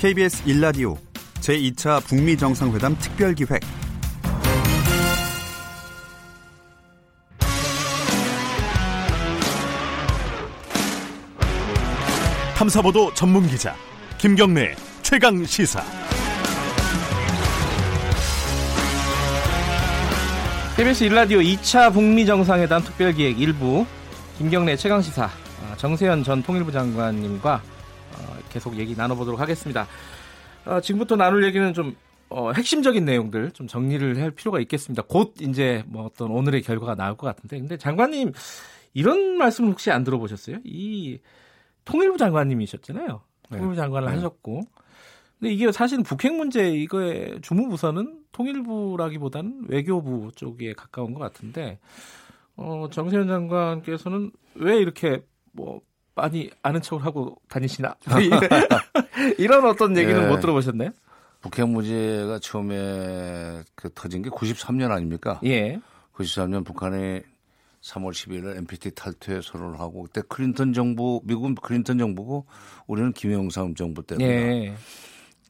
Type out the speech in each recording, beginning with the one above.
KBS 1라디오 제2차 북미 정상회담 특별 기획 탐사보도 전문 기자 김경래 최강 시사. KBS 1라디오 2차 북미 정상회담 특별기획 1부 김경래 최강 시사 어, 정세현 전 통일부 장관님과 어, 계속 얘기 나눠보도록 하겠습니다. 어, 지금부터 나눌 얘기는 좀 핵심적인 내용들 좀 정리를 할 필요가 있겠습니다. 곧 이제 뭐 어떤 오늘의 결과가 나올 것 같은데, 근데 장관님 이런 말씀 혹시 안 들어보셨어요? 이 통일부 장관님이셨잖아요. 네. 통일부 장관을 네. 하셨고. 근데 이게 사실 북핵 문제 이거의 주무부서는 통일부라기보다는 외교부 쪽에 가까운 것 같은데 어, 정세현 장관께서는 왜 이렇게 뭐 많이 아는 척을 하고 다니시나 이런 어떤 얘기는 네. 못 들어보셨나요? 북핵 문제가 처음에 그 터진 게 93년 아닙니까? 예. 93년 북한이 3월 12일 NPT 탈퇴 선언을 하고 그때 클린턴 정부 미국은 클린턴 정부고 우리는 김영삼 정부 때입니다. 예.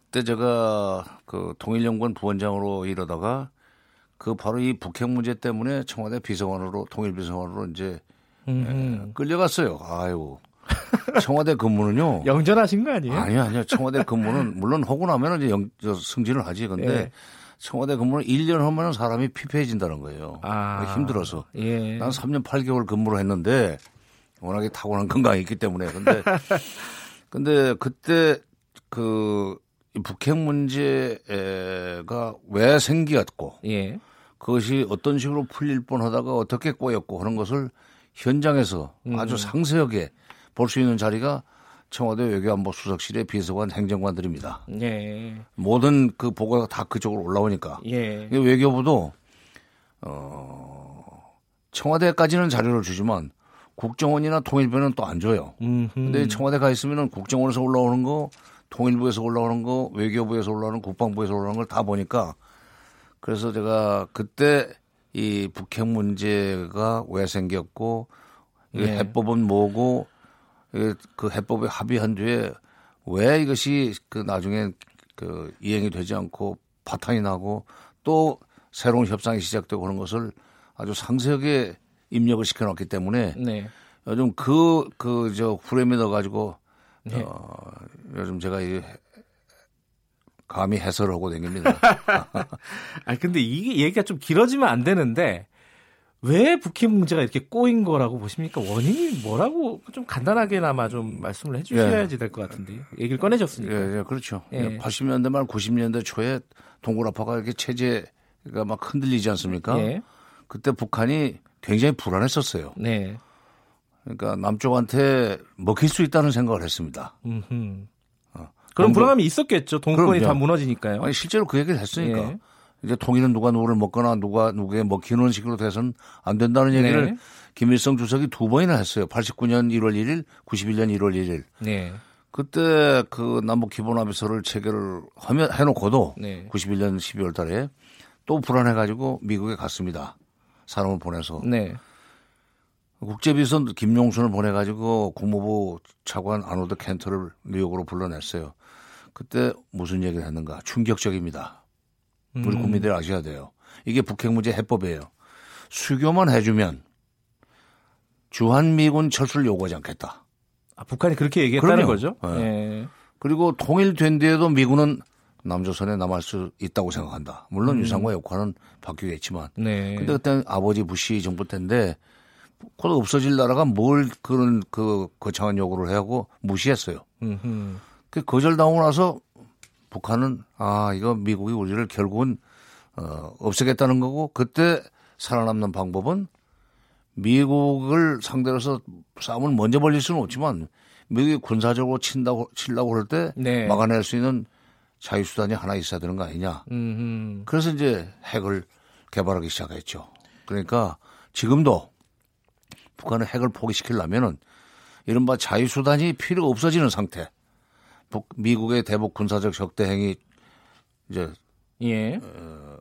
그때 제가 그 통일연구원 부원장으로 일하다가 그 바로 이 북핵 문제 때문에 청와대 비서관으로 통일 비서관으로 이제 에, 끌려갔어요. 아유. 청와대 근무는요. 영전하신 거 아니에요? 아니요, 아니요. 청와대 근무는 물론 하고 나면 이제 영, 승진을 하지. 근데 예. 청와대 근무는 1년 하면 사람이 피폐해진다는 거예요. 아, 힘들어서. 예. 난 3년 8개월 근무를 했는데 워낙에 타고난 건강이 있기 때문에. 근데 근데 그때 그 북핵 문제가 왜 생겼고 예. 그것이 어떤 식으로 풀릴 뻔하다가 어떻게 꼬였고 하는 것을 현장에서 음. 아주 상세하게 볼 수 있는 자리가 청와대 외교안보 수석실의 비서관 행정관들입니다. 예. 모든 그 보고가 다 그쪽으로 올라오니까. 예. 외교부도 어 청와대까지는 자료를 주지만 국정원이나 통일부는 또 안 줘요. 음흠. 근데 청와대 가 있으면은 국정원에서 올라오는 거, 통일부에서 올라오는 거, 외교부에서 올라오는 국방부에서 올라오는 걸 다 보니까 그래서 제가 그때 이 북핵 문제가 왜 생겼고 이 네. 해법은 뭐고 그 해법에 합의한 뒤에 왜 이것이 그 나중에 그 이행이 되지 않고 파탄이 나고 또 새로운 협상이 시작되고 그런 것을 아주 상세하게 입력을 시켜놨기 때문에 네. 요즘 그 그저 후렴에 넣어가지고 네. 어, 요즘 제가 이 감히 해설을 하고 다닙니다. 아니 근데 이게 얘기가 좀 길어지면 안 되는데 왜 북핵 문제가 이렇게 꼬인 거라고 보십니까? 원인이 뭐라고 좀 간단하게나마 좀 말씀을 해주셔야지 될 것 같은데 얘기를 꺼내셨으니까. 예, 예 그렇죠. 예. 80년대 말 90년대 초에 동굴아파가 이렇게 체제가 막 흔들리지 않습니까? 예. 그때 북한이 굉장히 불안했었어요. 네. 그러니까 남쪽한테 먹힐 수 있다는 생각을 했습니다. 음흠. 어. 그런 불안함이 있었겠죠. 동권이 다 무너지니까요. 아니, 실제로 그 얘기를 했으니까. 예. 이제 통일은 누가 누구를 먹거나 누가 누구에 먹히는 식으로 돼서는 안 된다는 얘기를 네. 김일성 주석이 두 번이나 했어요. 89년 1월 1일, 91년 1월 1일. 네. 그때 그 남북 기본 합의서를 체결을 하면 해놓고도 네. 91년 12월 달에 또 불안해가지고 미국에 갔습니다. 사람을 보내서. 네. 국제비선 김용순을 보내가지고 국무부 차관 아노드 켄터를 뉴욕으로 불러냈어요. 그때 무슨 얘기를 했는가? 충격적입니다. 우리 음. 국민들이 아셔야 돼요. 이게 북핵 문제 해법이에요. 수교만 해주면 주한미군 철수를 요구하지 않겠다. 아, 북한이 그렇게 얘기했다는 그럼요. 거죠? 네. 네. 그리고 통일된 뒤에도 미군은 남조선에 남을 수 있다고 생각한다. 물론 음. 유상과 역할은 바뀌겠지만. 네. 근데 그때는 아버지 부시 정부 때인데 곧 없어질 나라가 뭘 그런 그 거창한 요구를 해하고 무시했어요. 그 거절당하고 나서 북한은 아 이거 미국이 우리를 결국은 어, 없애겠다는 거고 그때 살아남는 방법은 미국을 상대로서 싸움을 먼저 벌릴 수는 없지만 미국이 군사적으로 친다고 치려고 그럴 때 네. 막아낼 수 있는 자유 수단이 하나 있어야 되는 거 아니냐. 음흠. 그래서 이제 핵을 개발하기 시작했죠. 그러니까 지금도 북한은 핵을 포기시키려면은 이른바 자유 수단이 필요 없어지는 상태. 북, 미국의 대북 군사적 적대 행위 이제 예. 어,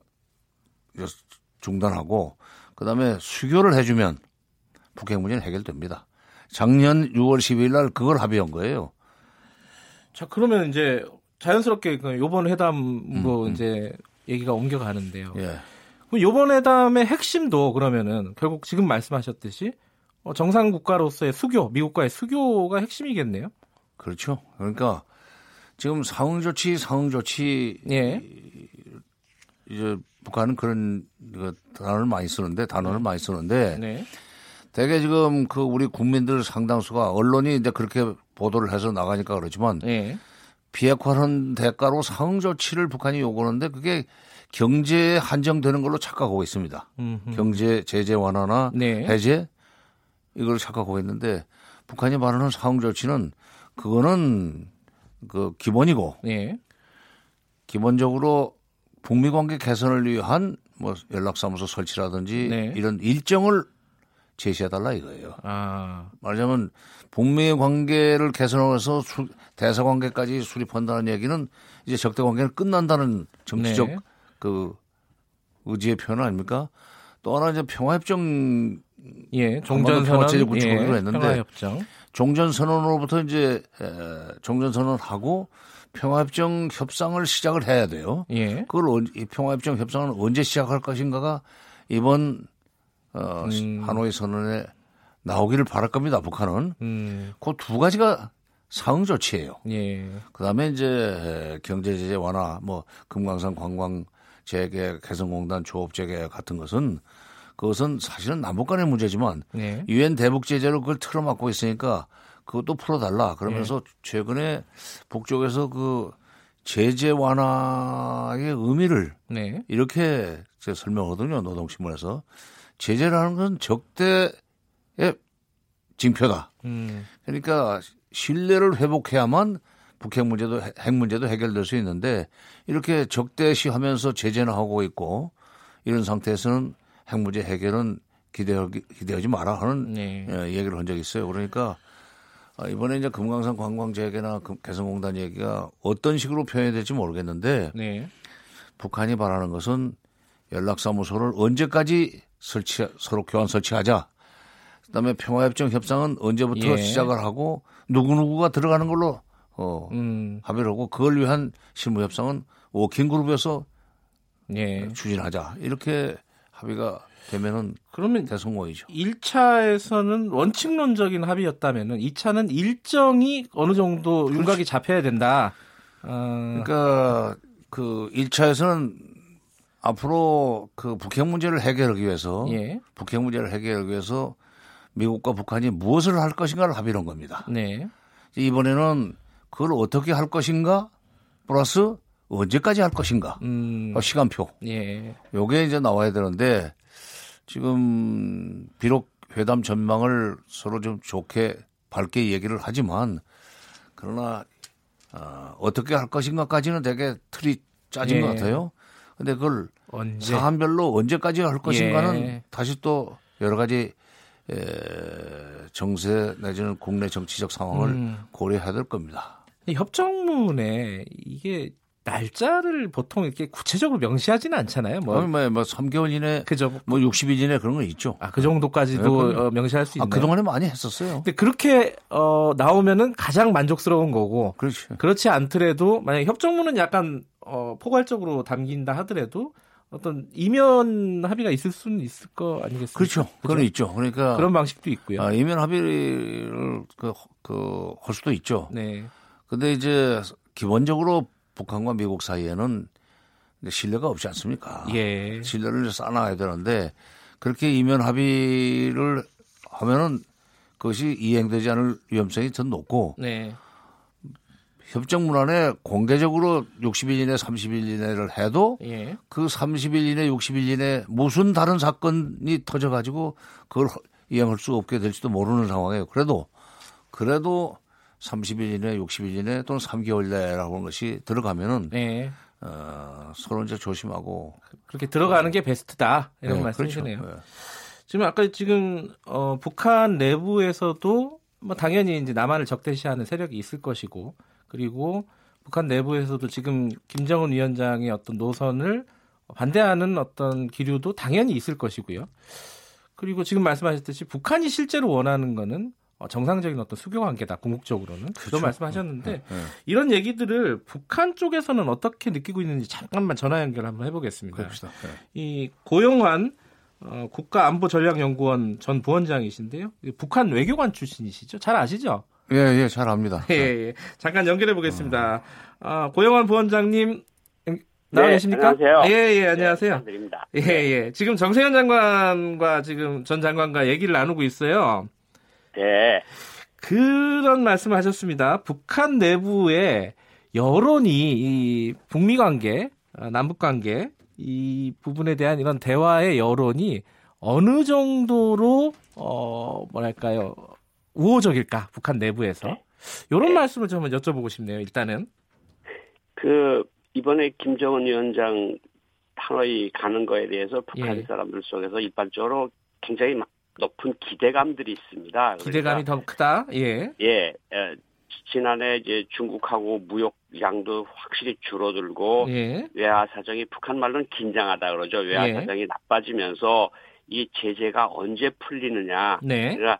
중단하고 그다음에 수교를 해주면 북핵 문제는 해결됩니다. 작년 6월 12일 날 그걸 합의한 거예요. 자 그러면 이제 자연스럽게 그 요번 회담으로 음, 음. 이제 얘기가 옮겨가는데요. 예. 그럼 요번 회담의 핵심도 그러면은 결국 지금 말씀하셨듯이 어, 정상 국가로서의 수교, 미국과의 수교가 핵심이겠네요. 그렇죠. 그러니까 지금 상응 조치, 상응 조치 예. 이제 북한은 그런 그 단어를 많이 쓰는데 단어를 네. 많이 쓰는데 네. 대개 지금 그 우리 국민들 상당수가 언론이 이제 그렇게 보도를 해서 나가니까 그렇지만 네. 비핵화하는 대가로 상응 조치를 북한이 요구하는데 그게 경제에 한정되는 걸로 착각하고 있습니다. 음흠. 경제 제재 완화나 네. 해제 이걸 착각하고 있는데 북한이 말하는 상응 조치는 그거는 그 기본이고 네. 기본적으로 북미 관계 개선을 위한 뭐 연락사무소 설치라든지 네. 이런 일정을 제시해달라 이거예요. 아. 말하자면 북미 관계를 개선해서 대사 관계까지 수립한다는 얘기는 이제 적대 관계는 끝난다는 정치적 네. 그 의지의 표현 아닙니까? 또 하나 이제 평화협정 예, 종전 선언 예, 구축하기로 했는데 평화협정. 종전 선언으로부터 이제 종전 선언하고 평화협정 협상을 시작을 해야 돼요. 예. 그걸 이 평화협정 협상을 언제 시작할 것인가가 이번 어, 음. 하노이 선언에 나오기를 바랄 겁니다. 북한은 음. 그두 가지가 상응 조치예요. 예. 그다음에 이제 경제 제재 완화, 뭐 금강산 관광 재개 개성공단 조업 재개 같은 것은 그것은 사실은 남북 간의 문제지만 네. 유엔 네. 대북 제재로 그걸 틀어막고 있으니까 그것도 풀어달라. 그러면서 네. 최근에 북쪽에서 그 제재 완화의 의미를 네. 이렇게 제가 설명하거든요. 노동신문에서 제재라는 건 적대의 징표다. 음. 그러니까 신뢰를 회복해야만 북핵 문제도 핵 문제도 해결될 수 있는데 이렇게 적대시하면서 제재는 하고 있고 이런 상태에서는 핵 문제 해결은 기대하기, 기대하지 마라 하는 네. 예, 얘기를 한 적이 있어요. 그러니까 아, 이번에 이제 금강산 관광 재개나 개성공단 얘기가 어떤 식으로 표현이 될지 모르겠는데 네. 북한이 바라는 것은 연락사무소를 언제까지 설치 서로 교환 설치하자. 그다음에 평화협정 협상은 언제부터 예. 시작을 하고 누구 누구가 들어가는 걸로 어 음. 합의를 하고 그걸 위한 실무 협상은 working group에서 예. 추진하자 이렇게 합의가 되면은 그러면 대성공이죠. 1차에서는 원칙론적인 합의였다면은 2차는 일정이 어느 정도 그렇지. 윤곽이 잡혀야 된다. 어. 그러니까 그 1차에서는 앞으로 그 북핵 문제를 해결하기 위해서 예. 북핵 문제를 해결하기 위해서 미국과 북한이 무엇을 할 것인가를 합의한 겁니다. 네. 이번에는 그걸 어떻게 할 것인가 플러스 언제까지 할 것인가 음. 어, 시간표. 예. 요게 이제 나와야 되는데 지금 비록 회담 전망을 서로 좀 좋게 밝게 얘기를 하지만 그러나 어, 어떻게 할 것인가까지는 되게 틀이 짜진 예. 것 같아요. 근데 그걸 언제? 사안별로 언제까지 할 것인가는 예. 다시 또 여러 가지 에, 정세 내지는 국내 정치적 상황을 음. 고려해야 될 겁니다. 협정문에 이게 날짜를 보통 이렇게 구체적으로 명시하지는 않잖아요. 뭐, 뭐, 뭐 3개월 이내, 그죠? 뭐 60일 이내 그런 거 있죠. 아, 그 정도까지도 네, 어, 명시할 수 있나요? 아, 그동안에 많이 했었어요. 근데 그렇게 어, 나오면은 가장 만족스러운 거고. 그렇지. 그렇지 않더라도 만약 협정문은 약간 어, 포괄적으로 담긴다 하더라도 어떤 이면 합의가 있을 수는 있을 거 아니겠습니까? 그렇죠. 그건 있죠. 그러니까 그런 방식도 있고요. 아, 이면 합의를 그, 그, 할 수도 있죠. 네. 근데 이제 기본적으로 북한과 미국 사이에는 신뢰가 없지 않습니까? 예. 신뢰를 쌓아놔야 되는데 그렇게 이면 합의를 하면은 그것이 이행되지 않을 위험성이 더 높고 네. 협정 문안에 공개적으로 60일 이내 30일 이내를 해도 예. 그 30일 이내 60일 이내 무슨 다른 사건이 터져 가지고 그걸 이행할 수 없게 될지도 모르는 상황이에요. 그래도 그래도 30일 이내 60일 이내 또는 3개월 내라고 하는 것이 들어가면은 예. 어, 서로 이제 조심하고 그렇게 들어가는 게 베스트다 이런 네, 말씀이시네요. 그렇죠. 네. 지금 아까 지금 어, 북한 내부에서도 뭐 당연히 이제 남한을 적대시하는 세력이 있을 것이고 그리고 북한 내부에서도 지금 김정은 위원장의 어떤 노선을 반대하는 어떤 기류도 당연히 있을 것이고요. 그리고 지금 말씀하셨듯이 북한이 실제로 원하는 거는 어, 정상적인 어떤 수교 관계다 궁극적으로는 그렇죠. 그런 말씀하셨는데 네, 네. 이런 얘기들을 북한 쪽에서는 어떻게 느끼고 있는지 잠깐만 전화 연결 한번 해보겠습니다. 네. 이 고영환 어, 국가안보전략연구원 전 부원장이신데요. 북한 외교관 출신이시죠? 잘 아시죠? 예, 예, 잘 압니다. 예, 예. 잠깐 연결해 보겠습니다. 어, 고영환 부원장님 나와 네, 계십니까? 안녕하세요. 예, 예, 안녕하세요. 네. 예, 예. 지금 정세현 장관과 지금 전 장관과 얘기를 나누고 있어요. 네. 그런 말씀을 하셨습니다. 북한 내부에 여론이 이 북미 관계, 어, 남북 관계 이 부분에 대한 이런 대화의 여론이 어느 정도로 어 뭐랄까요 우호적일까 북한 내부에서 네. 이런 네. 말씀을 좀 한번 여쭤보고 싶네요. 일단은 그 이번에 김정은 위원장 하노이 가는 거에 대해서 북한 예. 사람들 속에서 일반적으로 굉장히 높은 기대감들이 있습니다. 기대감이 그러니까, 더 크다. 예. 예. 지난해 이제 중국하고 무역량도 확실히 줄어들고 예. 외화 사정이 북한 말로는 긴장하다 그러죠. 외화 예. 사정이 나빠지면서 이 제재가 언제 풀리느냐. 네. 그러니까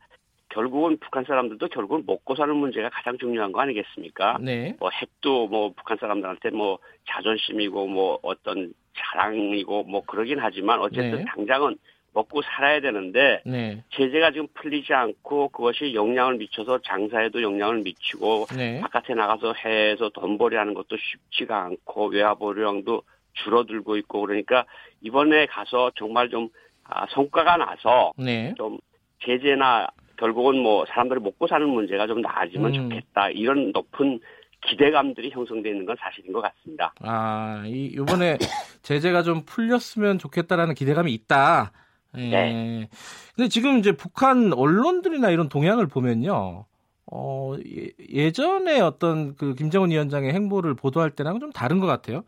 결국은 북한 사람들도 결국은 먹고 사는 문제가 가장 중요한 거 아니겠습니까? 네. 뭐 핵도 뭐 북한 사람들한테 뭐 자존심이고 뭐 어떤 자랑이고 뭐 그러긴 하지만 어쨌든 네. 당장은 먹고 살아야 되는데 네. 제재가 지금 풀리지 않고 그것이 영향을 미쳐서 장사에도 영향을 미치고 네. 바깥에 나가서 해외에서 돈벌이 하는 것도 쉽지가 않고 외화보유량도 줄어들고 있고 그러니까 이번에 가서 정말 좀 아, 성과가 나서 네. 좀 제재나 결국은 뭐 사람들이 먹고 사는 문제가 좀 나아지면 음. 좋겠다 이런 높은 기대감들이 형성되어 있는 건 사실인 것 같습니다. 아, 이 이번에 제재가 좀 풀렸으면 좋겠다라는 기대감이 있다. 예. 네. 근데 지금 이제 북한 언론들이나 이런 동향을 보면요. 어, 예- 예전에 어떤 그 김정은 위원장의 행보를 보도할 때랑은 좀 다른 것 같아요.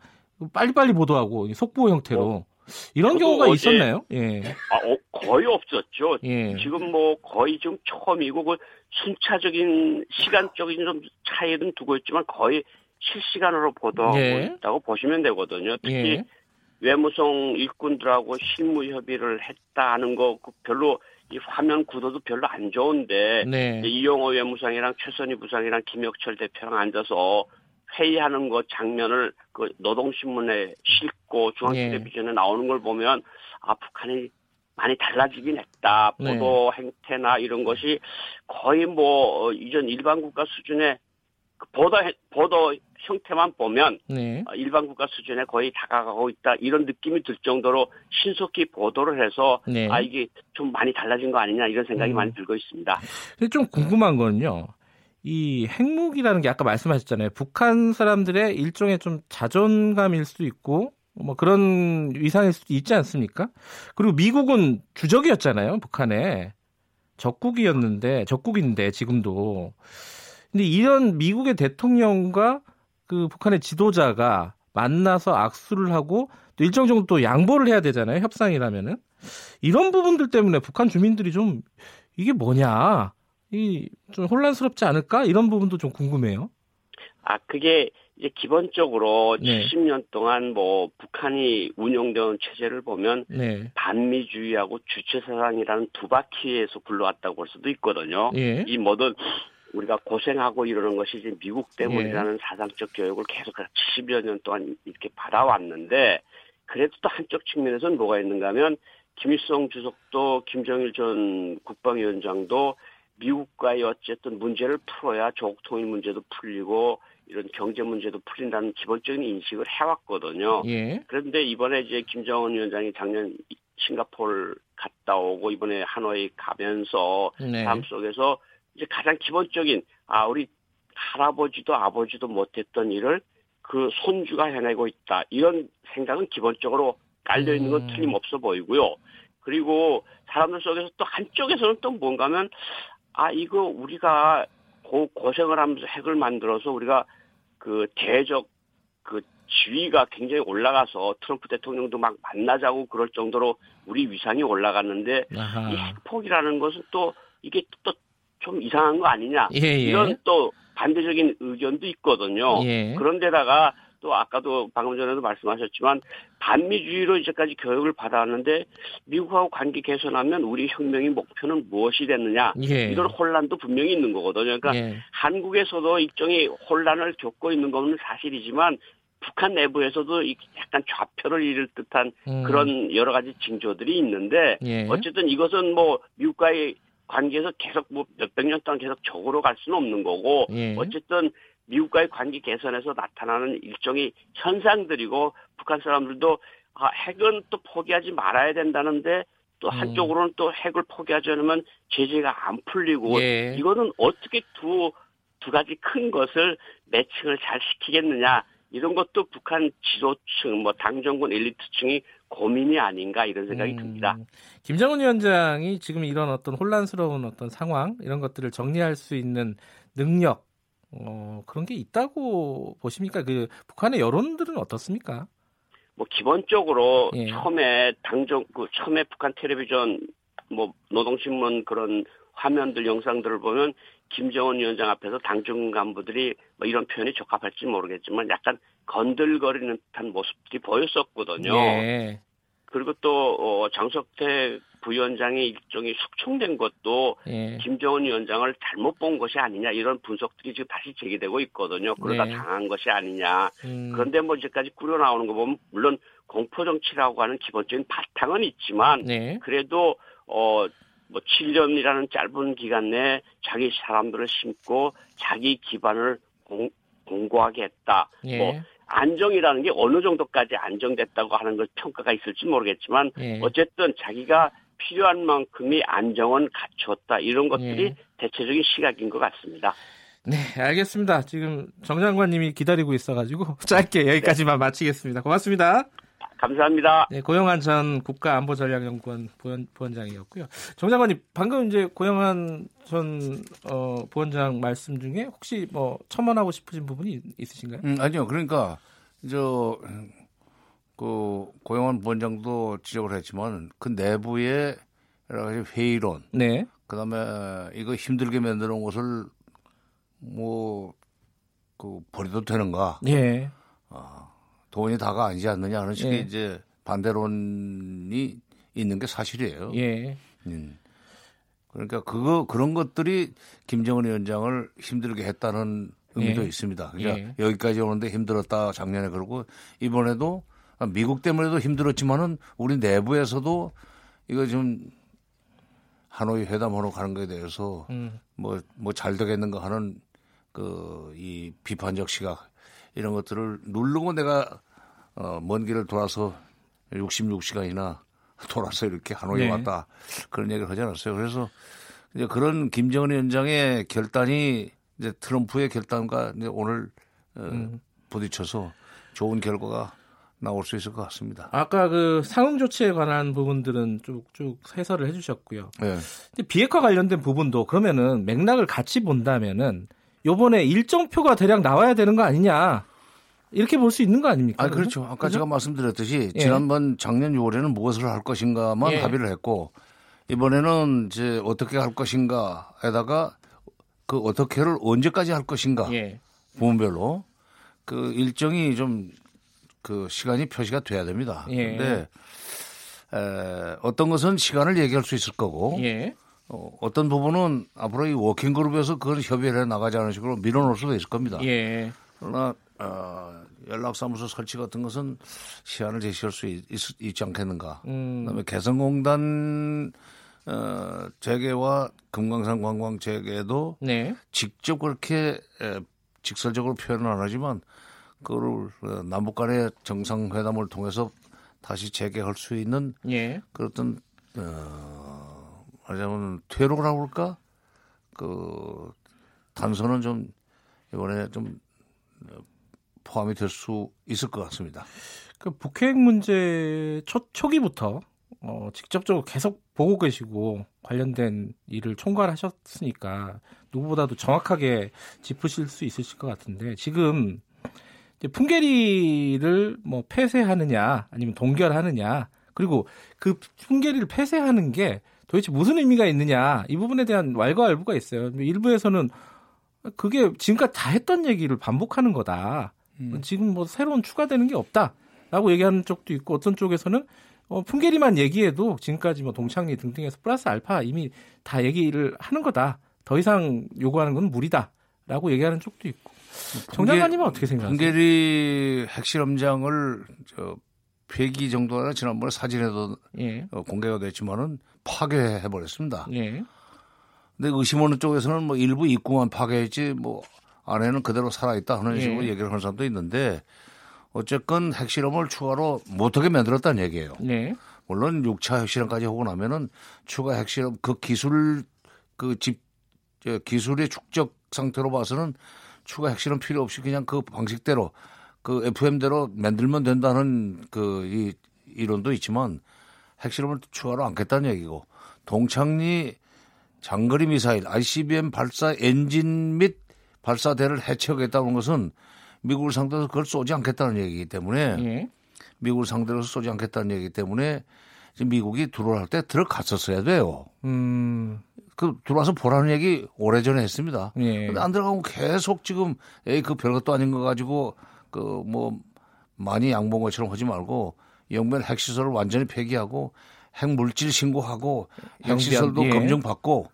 빨리빨리 보도하고 속보 형태로 이런 어, 저도 경우가 어제- 있었나요? 예. 아, 어, 거의 없었죠. 예. 지금 뭐 거의 좀 처음이고 그 순차적인 시간적인 좀 차이는 두고 있지만 거의 실시간으로 보도하고 예. 있다고 보시면 되거든요. 특히 예. 외무성 일꾼들하고 실무 협의를 했다는 거그 별로 이 화면 구도도 별로 안 좋은데 네. 이용호 외무상이랑 최선희 부상이랑 김혁철 대표랑 앉아서 회의하는 거 장면을 그 노동신문에 싣고 중앙텔레비전에 나오는 걸 보면 아 북한이 많이 달라지긴 했다 네. 보도 행태나 이런 것이 거의 뭐 어, 이전 일반 국가 수준의 그 보도 행- 보도 형태만 보면 네. 어, 일반 국가 수준에 거의 다가가고 있다 이런 느낌이 들 정도로 신속히 보도를 해서 네. 아 이게 좀 많이 달라진 거 아니냐 이런 생각이 음. 많이 들고 있습니다. 근데 좀 궁금한 건요. 이 핵무기라는 게 아까 말씀하셨잖아요. 북한 사람들의 일종의 좀 자존감일 수도 있고 뭐 그런 위상일 수도 있지 않습니까? 그리고 미국은 주적이었잖아요. 북한에 적국이었는데 적국인데 지금도. 근데 이런 미국의 대통령과 그 북한의 지도자가 만나서 악수를 하고 또 일정 정도 또 양보를 해야 되잖아요. 협상이라면은 이런 부분들 때문에 북한 주민들이 좀 이게 뭐냐 이 좀 혼란스럽지 않을까 이런 부분도 좀 궁금해요. 아, 그게 이제 기본적으로 네. 70년 동안 뭐 북한이 운영되는 체제를 보면 네, 반미주의하고 주체사상이라는 두 바퀴에서 굴러왔다고 볼 수도 있거든요. 예, 이 뭐든 우리가 고생하고 이러는 것이 이제 미국 때문이라는 사상적 교육을 계속 70여 년 동안 이렇게 받아왔는데 그래도 또 한쪽 측면에서는 뭐가 있는가 하면 김일성 주석도 김정일 전 국방위원장도 미국과의 어쨌든 문제를 풀어야 조국 통일 문제도 풀리고 이런 경제 문제도 풀린다는 기본적인 인식을 해왔거든요. 예, 그런데 이번에 이제 김정은 위원장이 작년 싱가포르 갔다 오고 이번에 하노이 가면서 네, 삶 속에서 이제 가장 기본적인 아 우리 할아버지도 아버지도 못했던 일을 그 손주가 해내고 있다 이런 생각은 기본적으로 깔려 있는 건 음. 틀림없어 보이고요. 그리고 사람들 속에서 또 한쪽에서는 또 뭔가면 아 이거 우리가 고, 고생을 하면서 핵을 만들어서 우리가 그 대적 그 지위가 굉장히 올라가서 트럼프 대통령도 막 만나자고 그럴 정도로 우리 위상이 올라갔는데 이 아하, 핵폭이라는 것은 또 이게 또 좀 이상한 거 아니냐 예, 예, 이런 또 반대적인 의견도 있거든요. 예, 그런데다가 또 아까도 방금 전에도 말씀하셨지만 반미주의로 이제까지 교육을 받아왔는데 미국하고 관계 개선하면 우리 혁명의 목표는 무엇이 됐느냐 예. 이런 혼란도 분명히 있는 거거든요. 그러니까 예. 한국에서도 일종의 혼란을 겪고 있는 것은 사실이지만 북한 내부에서도 약간 좌표를 잃을 듯한 음. 그런 여러 가지 징조들이 있는데 예. 어쨌든 이것은 뭐 미국과의 관계에서 계속 뭐 몇백 년 동안 계속 적으로 갈 수는 없는 거고 예. 어쨌든 미국과의 관계 개선에서 나타나는 일종의 현상들이고 북한 사람들도 아, 핵은 또 포기하지 말아야 된다는데 또 음. 한쪽으로는 또 핵을 포기하지 않으면 제재가 안 풀리고 예. 이거는 어떻게 두 두 가지 큰 것을 매칭을 잘 시키겠느냐 이런 것도 북한 지도층 뭐 당정군 엘리트층이 고민이 아닌가 이런 생각이 음, 듭니다. 김정은 위원장이 지금 이런 어떤 혼란스러운 어떤 상황 이런 것들을 정리할 수 있는 능력 어, 그런 게 있다고 보십니까? 그 북한의 여론들은 어떻습니까? 뭐 기본적으로 예. 처음에 당정 그 처음에 북한 텔레비전 뭐 노동신문 그런 화면들 영상들을 보면 김정은 위원장 앞에서 당정 간부들이 뭐 이런 표현이 적합할지 모르겠지만 약간 건들거리는 듯한 모습들이 보였었거든요. 예. 그리고 또 어, 장석태 부위원장의 일종의 숙청된 것도 예. 김정은 위원장을 잘못 본 것이 아니냐 이런 분석들이 지금 다시 제기되고 있거든요. 그러다 네. 당한 것이 아니냐. 음. 그런데 뭐 이제까지 꾸려 나오는 거 보면 물론 공포 정치라고 하는 기본적인 바탕은 있지만 네. 그래도 어 뭐 7년이라는 짧은 기간 내에 자기 사람들을 심고 자기 기반을 공, 공고하게 했다. 예. 뭐 안정이라는 게 어느 정도까지 안정됐다고 하는 걸 평가가 있을지 모르겠지만 예. 어쨌든 자기가 필요한 만큼의 안정은 갖췄다 이런 것들이 예. 대체적인 시각인 것 같습니다. 네, 알겠습니다. 지금 정 장관님이 기다리고 있어가지고 짧게 여기까지만 네. 마치겠습니다. 고맙습니다. 감사합니다. 네, 고영한 전 국가안보전략연구원 부원, 부원장이었고요. 정 장관님, 방금 이제 고영한 전 어, 부원장 말씀 중에 혹시 뭐 첨언하고 싶으신 부분이 있으신가요? 음, 아니요. 그러니까 저 그 고영한 부원장도 지적을 했지만 그 내부의 여러 가지 회의론, 네. 그다음에 이거 힘들게 만들어 놓은 것을 뭐 그 버려도 되는가? 예. 어, 돈이 다가 아니지 않느냐 하는 식의 예. 이제 반대론이 있는 게 사실이에요. 예. 음. 그러니까 그거 그런 것들이 김정은 위원장을 힘들게 했다는 의미도 예. 있습니다. 그러니까 예. 여기까지 오는데 힘들었다 작년에 그러고 이번에도 미국 때문에도 힘들었지만은 우리 내부에서도 이거 좀 하노이 회담으로 가는 거에 대해서 음. 뭐뭐 잘 되겠는가 하는 그 이 비판적 시각 이런 것들을 누르고 내가 어, 먼 길을 돌아서 66시간이나 돌아서 이렇게 하노이 네. 왔다 그런 얘기를 하지 않았어요. 그래서 이제 그런 김정은 위원장의 결단이 이제 트럼프의 결단과 이제 오늘 어, 음. 부딪혀서 좋은 결과가 나올 수 있을 것 같습니다. 아까 그 상응 조치에 관한 부분들은 쭉쭉 해설을 해주셨고요. 네. 비핵화 관련된 부분도 그러면은 맥락을 같이 본다면은 요번에 일정표가 대략 나와야 되는 거 아니냐. 이렇게 볼 수 있는 거 아닙니까? 아, 그렇죠. 아까 그죠? 제가 말씀드렸듯이 예. 지난번 작년 6월에는 무엇을 할 것인가만 예. 합의를 했고 이번에는 이제 어떻게 할 것인가에다가 그 어떻게를 언제까지 할 것인가 예. 부문별로 그 일정이 좀 그 시간이 표시가 돼야 됩니다. 예. 그런데 에, 어떤 것은 시간을 얘기할 수 있을 거고 예. 어, 어떤 부분은 앞으로 이 working group에서 그걸 협의를 해 나가자는 식으로 밀어놓을 수도 있을 겁니다. 예. 그러나 어, 연락사무소 설치 같은 것은 시한을 제시할 수 있, 지 않겠는가. 음. 그다음에 개성공단 어, 재개와 금강산 관광 재개도 네. 직접 그렇게 에, 직설적으로 표현은 안 하지만 그거를 어, 남북 간의 정상회담을 통해서 다시 재개할 수 있는 예. 그런 어, 말하자면 퇴로라고 할까? 그 단서는 좀 이번에 좀 포함이 될 수 있을 것 같습니다. 그 북핵 문제 초, 초기부터 어, 직접적으로 계속 보고 계시고 관련된 일을 총괄하셨으니까 누구보다도 정확하게 짚으실 수 있으실 것 같은데 지금 풍계리를 뭐 폐쇄하느냐 아니면 동결하느냐 그리고 그 풍계리를 폐쇄하는 게 도대체 무슨 의미가 있느냐 이 부분에 대한 왈가왈부가 있어요. 일부에서는 그게 지금까지 다 했던 얘기를 반복하는 거다. 음. 지금 뭐 새로운 추가되는 게 없다라고 얘기하는 쪽도 있고 어떤 쪽에서는 어, 풍계리만 얘기해도 지금까지 뭐 동창리 등등에서 플러스 알파 이미 다 얘기를 하는 거다. 더 이상 요구하는 건 무리다라고 얘기하는 쪽도 있고. 정 장관님은 어떻게 생각하세요? 풍계리 핵실험장을 저 폐기 정도나 지난번에 사진에도 예. 어, 공개가 됐지만은 파괴해 버렸습니다. 예. 근데 의심하는 쪽에서는 뭐 일부 입구만 파괴했지 뭐 안에는 그대로 살아 있다 하는 예. 식으로 얘기를 하는 사람도 있는데 어쨌건 핵실험을 추가로 못하게 만들었다는 얘기예요. 네. 물론 6차 핵실험까지 하고 나면은 추가 핵실험 그 기술 그 집 기술의 축적 상태로 봐서는 추가 핵실험 필요 없이 그냥 그 방식대로 그 FM대로 만들면 된다는 그 이 이론도 있지만 핵실험을 추가로 않겠다는 얘기고 동창리 장거리 미사일 ICBM 발사 엔진 및 발사대를 해체하겠다는 것은 미국을 상대로 그걸 쏘지 않겠다는 얘기이기 때문에 예. 미국을 상대로 쏘지 않겠다는 얘기이기 때문에 지금 미국이 들어올 때 들어갔었어야 돼요. 음. 그 들어와서 보라는 얘기 오래전에 했습니다. 예. 근데 안 들어가고 계속 지금 에이 그 별것도 아닌 거 가지고 그 뭐 많이 양봉 것처럼 하지 말고 영변 핵시설을 완전히 폐기하고 핵물질 신고하고 핵시설도 예. 검증받고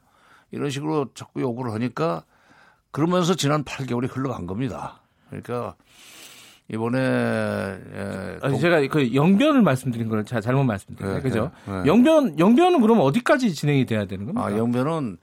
이런 식으로 자꾸 요구를 하니까 그러면서 지난 8개월이 흘러간 겁니다. 그러니까 이번에 예, 아니, 제가 그 영변을 말씀드린 걸 제가 잘못 말씀드렸네요. 네, 그죠? 네, 네. 영변 영변은 그럼 어디까지 진행이 돼야 되는 겁니까? 아, 영변은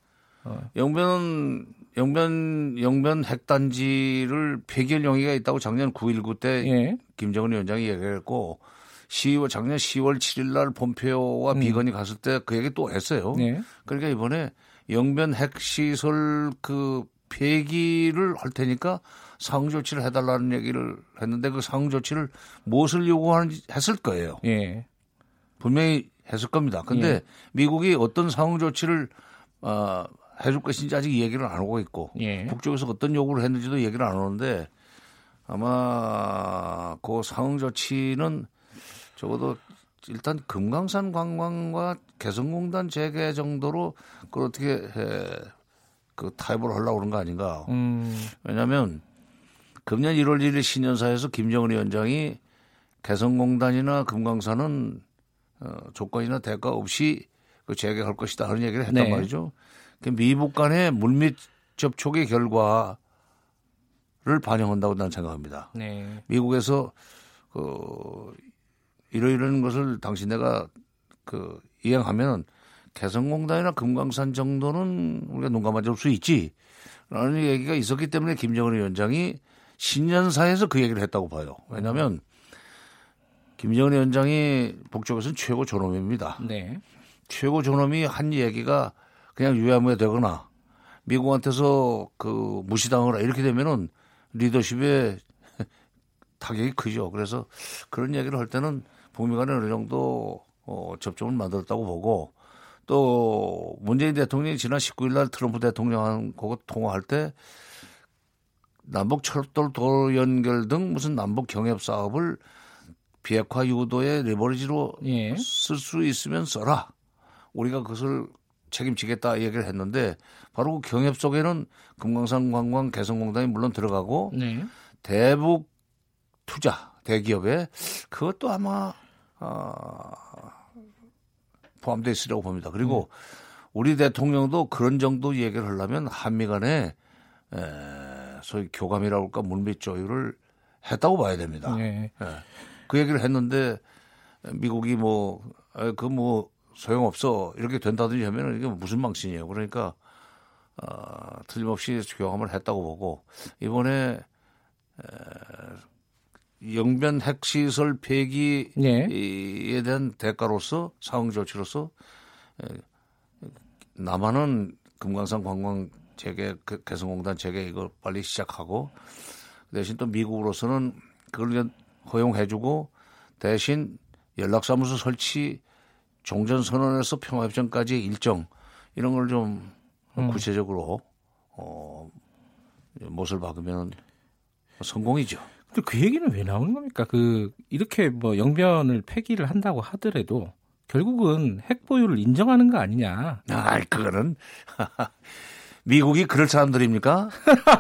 어. 영변은 영변 영변 핵단지를 폐기할 용의가 있다고 작년 9.19 때 예. 김정은 위원장이 얘기했고 10월 작년 10월 7일 날 폼페오와 음. 비건이 갔을 때 그 얘기 또 했어요. 예. 그러니까 이번에 영변 핵시설 그 폐기를 할 테니까 상응 조치를 해달라는 얘기를 했는데 그 상응 조치를 무엇을 요구하는지 했을 거예요. 예. 분명히 했을 겁니다. 근데 예. 미국이 어떤 상응 조치를 어, 해줄 것인지 아직 얘기를 안 하고 있고 예. 북쪽에서 어떤 요구를 했는지도 얘기를 안 하는데 아마 그 상응 조치는 적어도 일단 금강산 관광과 개성공단 재개 정도로 그걸 어떻게 해, 그 타협을 하려고 그런 거 아닌가. 음. 왜냐하면 금년 1월 1일 신년사에서 김정은 위원장이 개성공단이나 금강산은 어, 조건이나 대가 없이 그 재개할 것이다 하는 얘기를 했단 네. 말이죠. 그 미국 간의 물밑 접촉의 결과를 반영한다고 나는 생각합니다. 네. 미국에서 그 이러이러한 것을 당신네가 그 이행하면 개성공단이나 금강산 정도는 우리가 눈 감아줄 수 있지. 라는 얘기가 있었기 때문에 김정은 위원장이 신년사에서 그 얘기를 했다고 봐요. 왜냐하면 김정은 위원장이 북쪽에서는 최고 존엄입니다. 네. 최고 존엄이 한 얘기가 그냥 유야무야 되거나 미국한테서 그 무시당하거나 이렇게 되면은 리더십에 타격이 크죠. 그래서 그런 얘기를 할 때는 북미 간에 어느 정도 어, 접점을 만들었다고 보고 또 문재인 대통령이 지난 19일 날 트럼프 대통령하고 통화할 때 남북 철도 도로 연결 등 무슨 남북 경협 사업을 비핵화 유도의 레버리지로 예. 쓸수 있으면 써라. 우리가 그것을 책임지겠다 얘기를 했는데 바로 그 경협 속에는 금강산 관광 개성공단이 물론 들어가고 네. 대북 투자 대기업에 그것도 아마 어, 포함되어 있으라고 봅니다. 그리고 음. 우리 대통령도 그런 정도 얘기를 하려면 한미 간에 에, 소위 교감이라고 할까 물밑 조율을 했다고 봐야 됩니다. 네. 예. 그 얘기를 했는데 미국이 뭐, 그뭐 소용없어. 이렇게 된다든지 하면은 이게 무슨 망신이에요. 그러니까, 어, 틀림없이 교감을 했다고 보고, 이번에, 에, 영변 핵시설 폐기에 네. 대한 대가로서 상응 조치로서 에, 남한은 금강산 관광 재개 그 개성공단 재개 이거 빨리 시작하고 대신 또 미국으로서는 그걸 허용해주고 대신 연락사무소 설치 종전 선언에서 평화협정까지 일정 이런 걸좀 음. 구체적으로 어 못을 박으면 성공이죠. 근데 그 얘기는 왜 나오는 겁니까? 그 이렇게 뭐 영변을 폐기를 한다고 하더라도 결국은 핵 보유를 인정하는 거 아니냐? 아, 그거는 미국이 그럴 사람들입니까?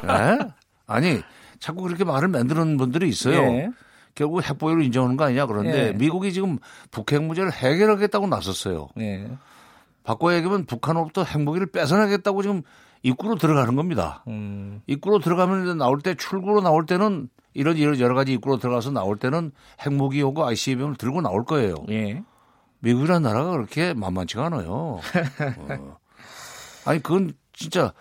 네? 아니 자꾸 그렇게 말을 만드는 분들이 있어요. 예. 결국 핵보유를 인정하는 거 아니냐 그런데 예. 미국이 지금 북핵 문제를 해결하겠다고 나섰어요. 예. 바꿔 얘기하면 북한으로부터 핵무기를 뺏어내겠다고 지금 입구로 들어가는 겁니다. 음. 입구로 들어가면 나올 때 출구로 나올 때는 이런 이런 여러 가지 입구로 들어가서 나올 때는 핵무기하고 ICBM을 들고 나올 거예요. 예. 미국이라는 나라가 그렇게 만만치가 않아요. 어. 아니 그건 진짜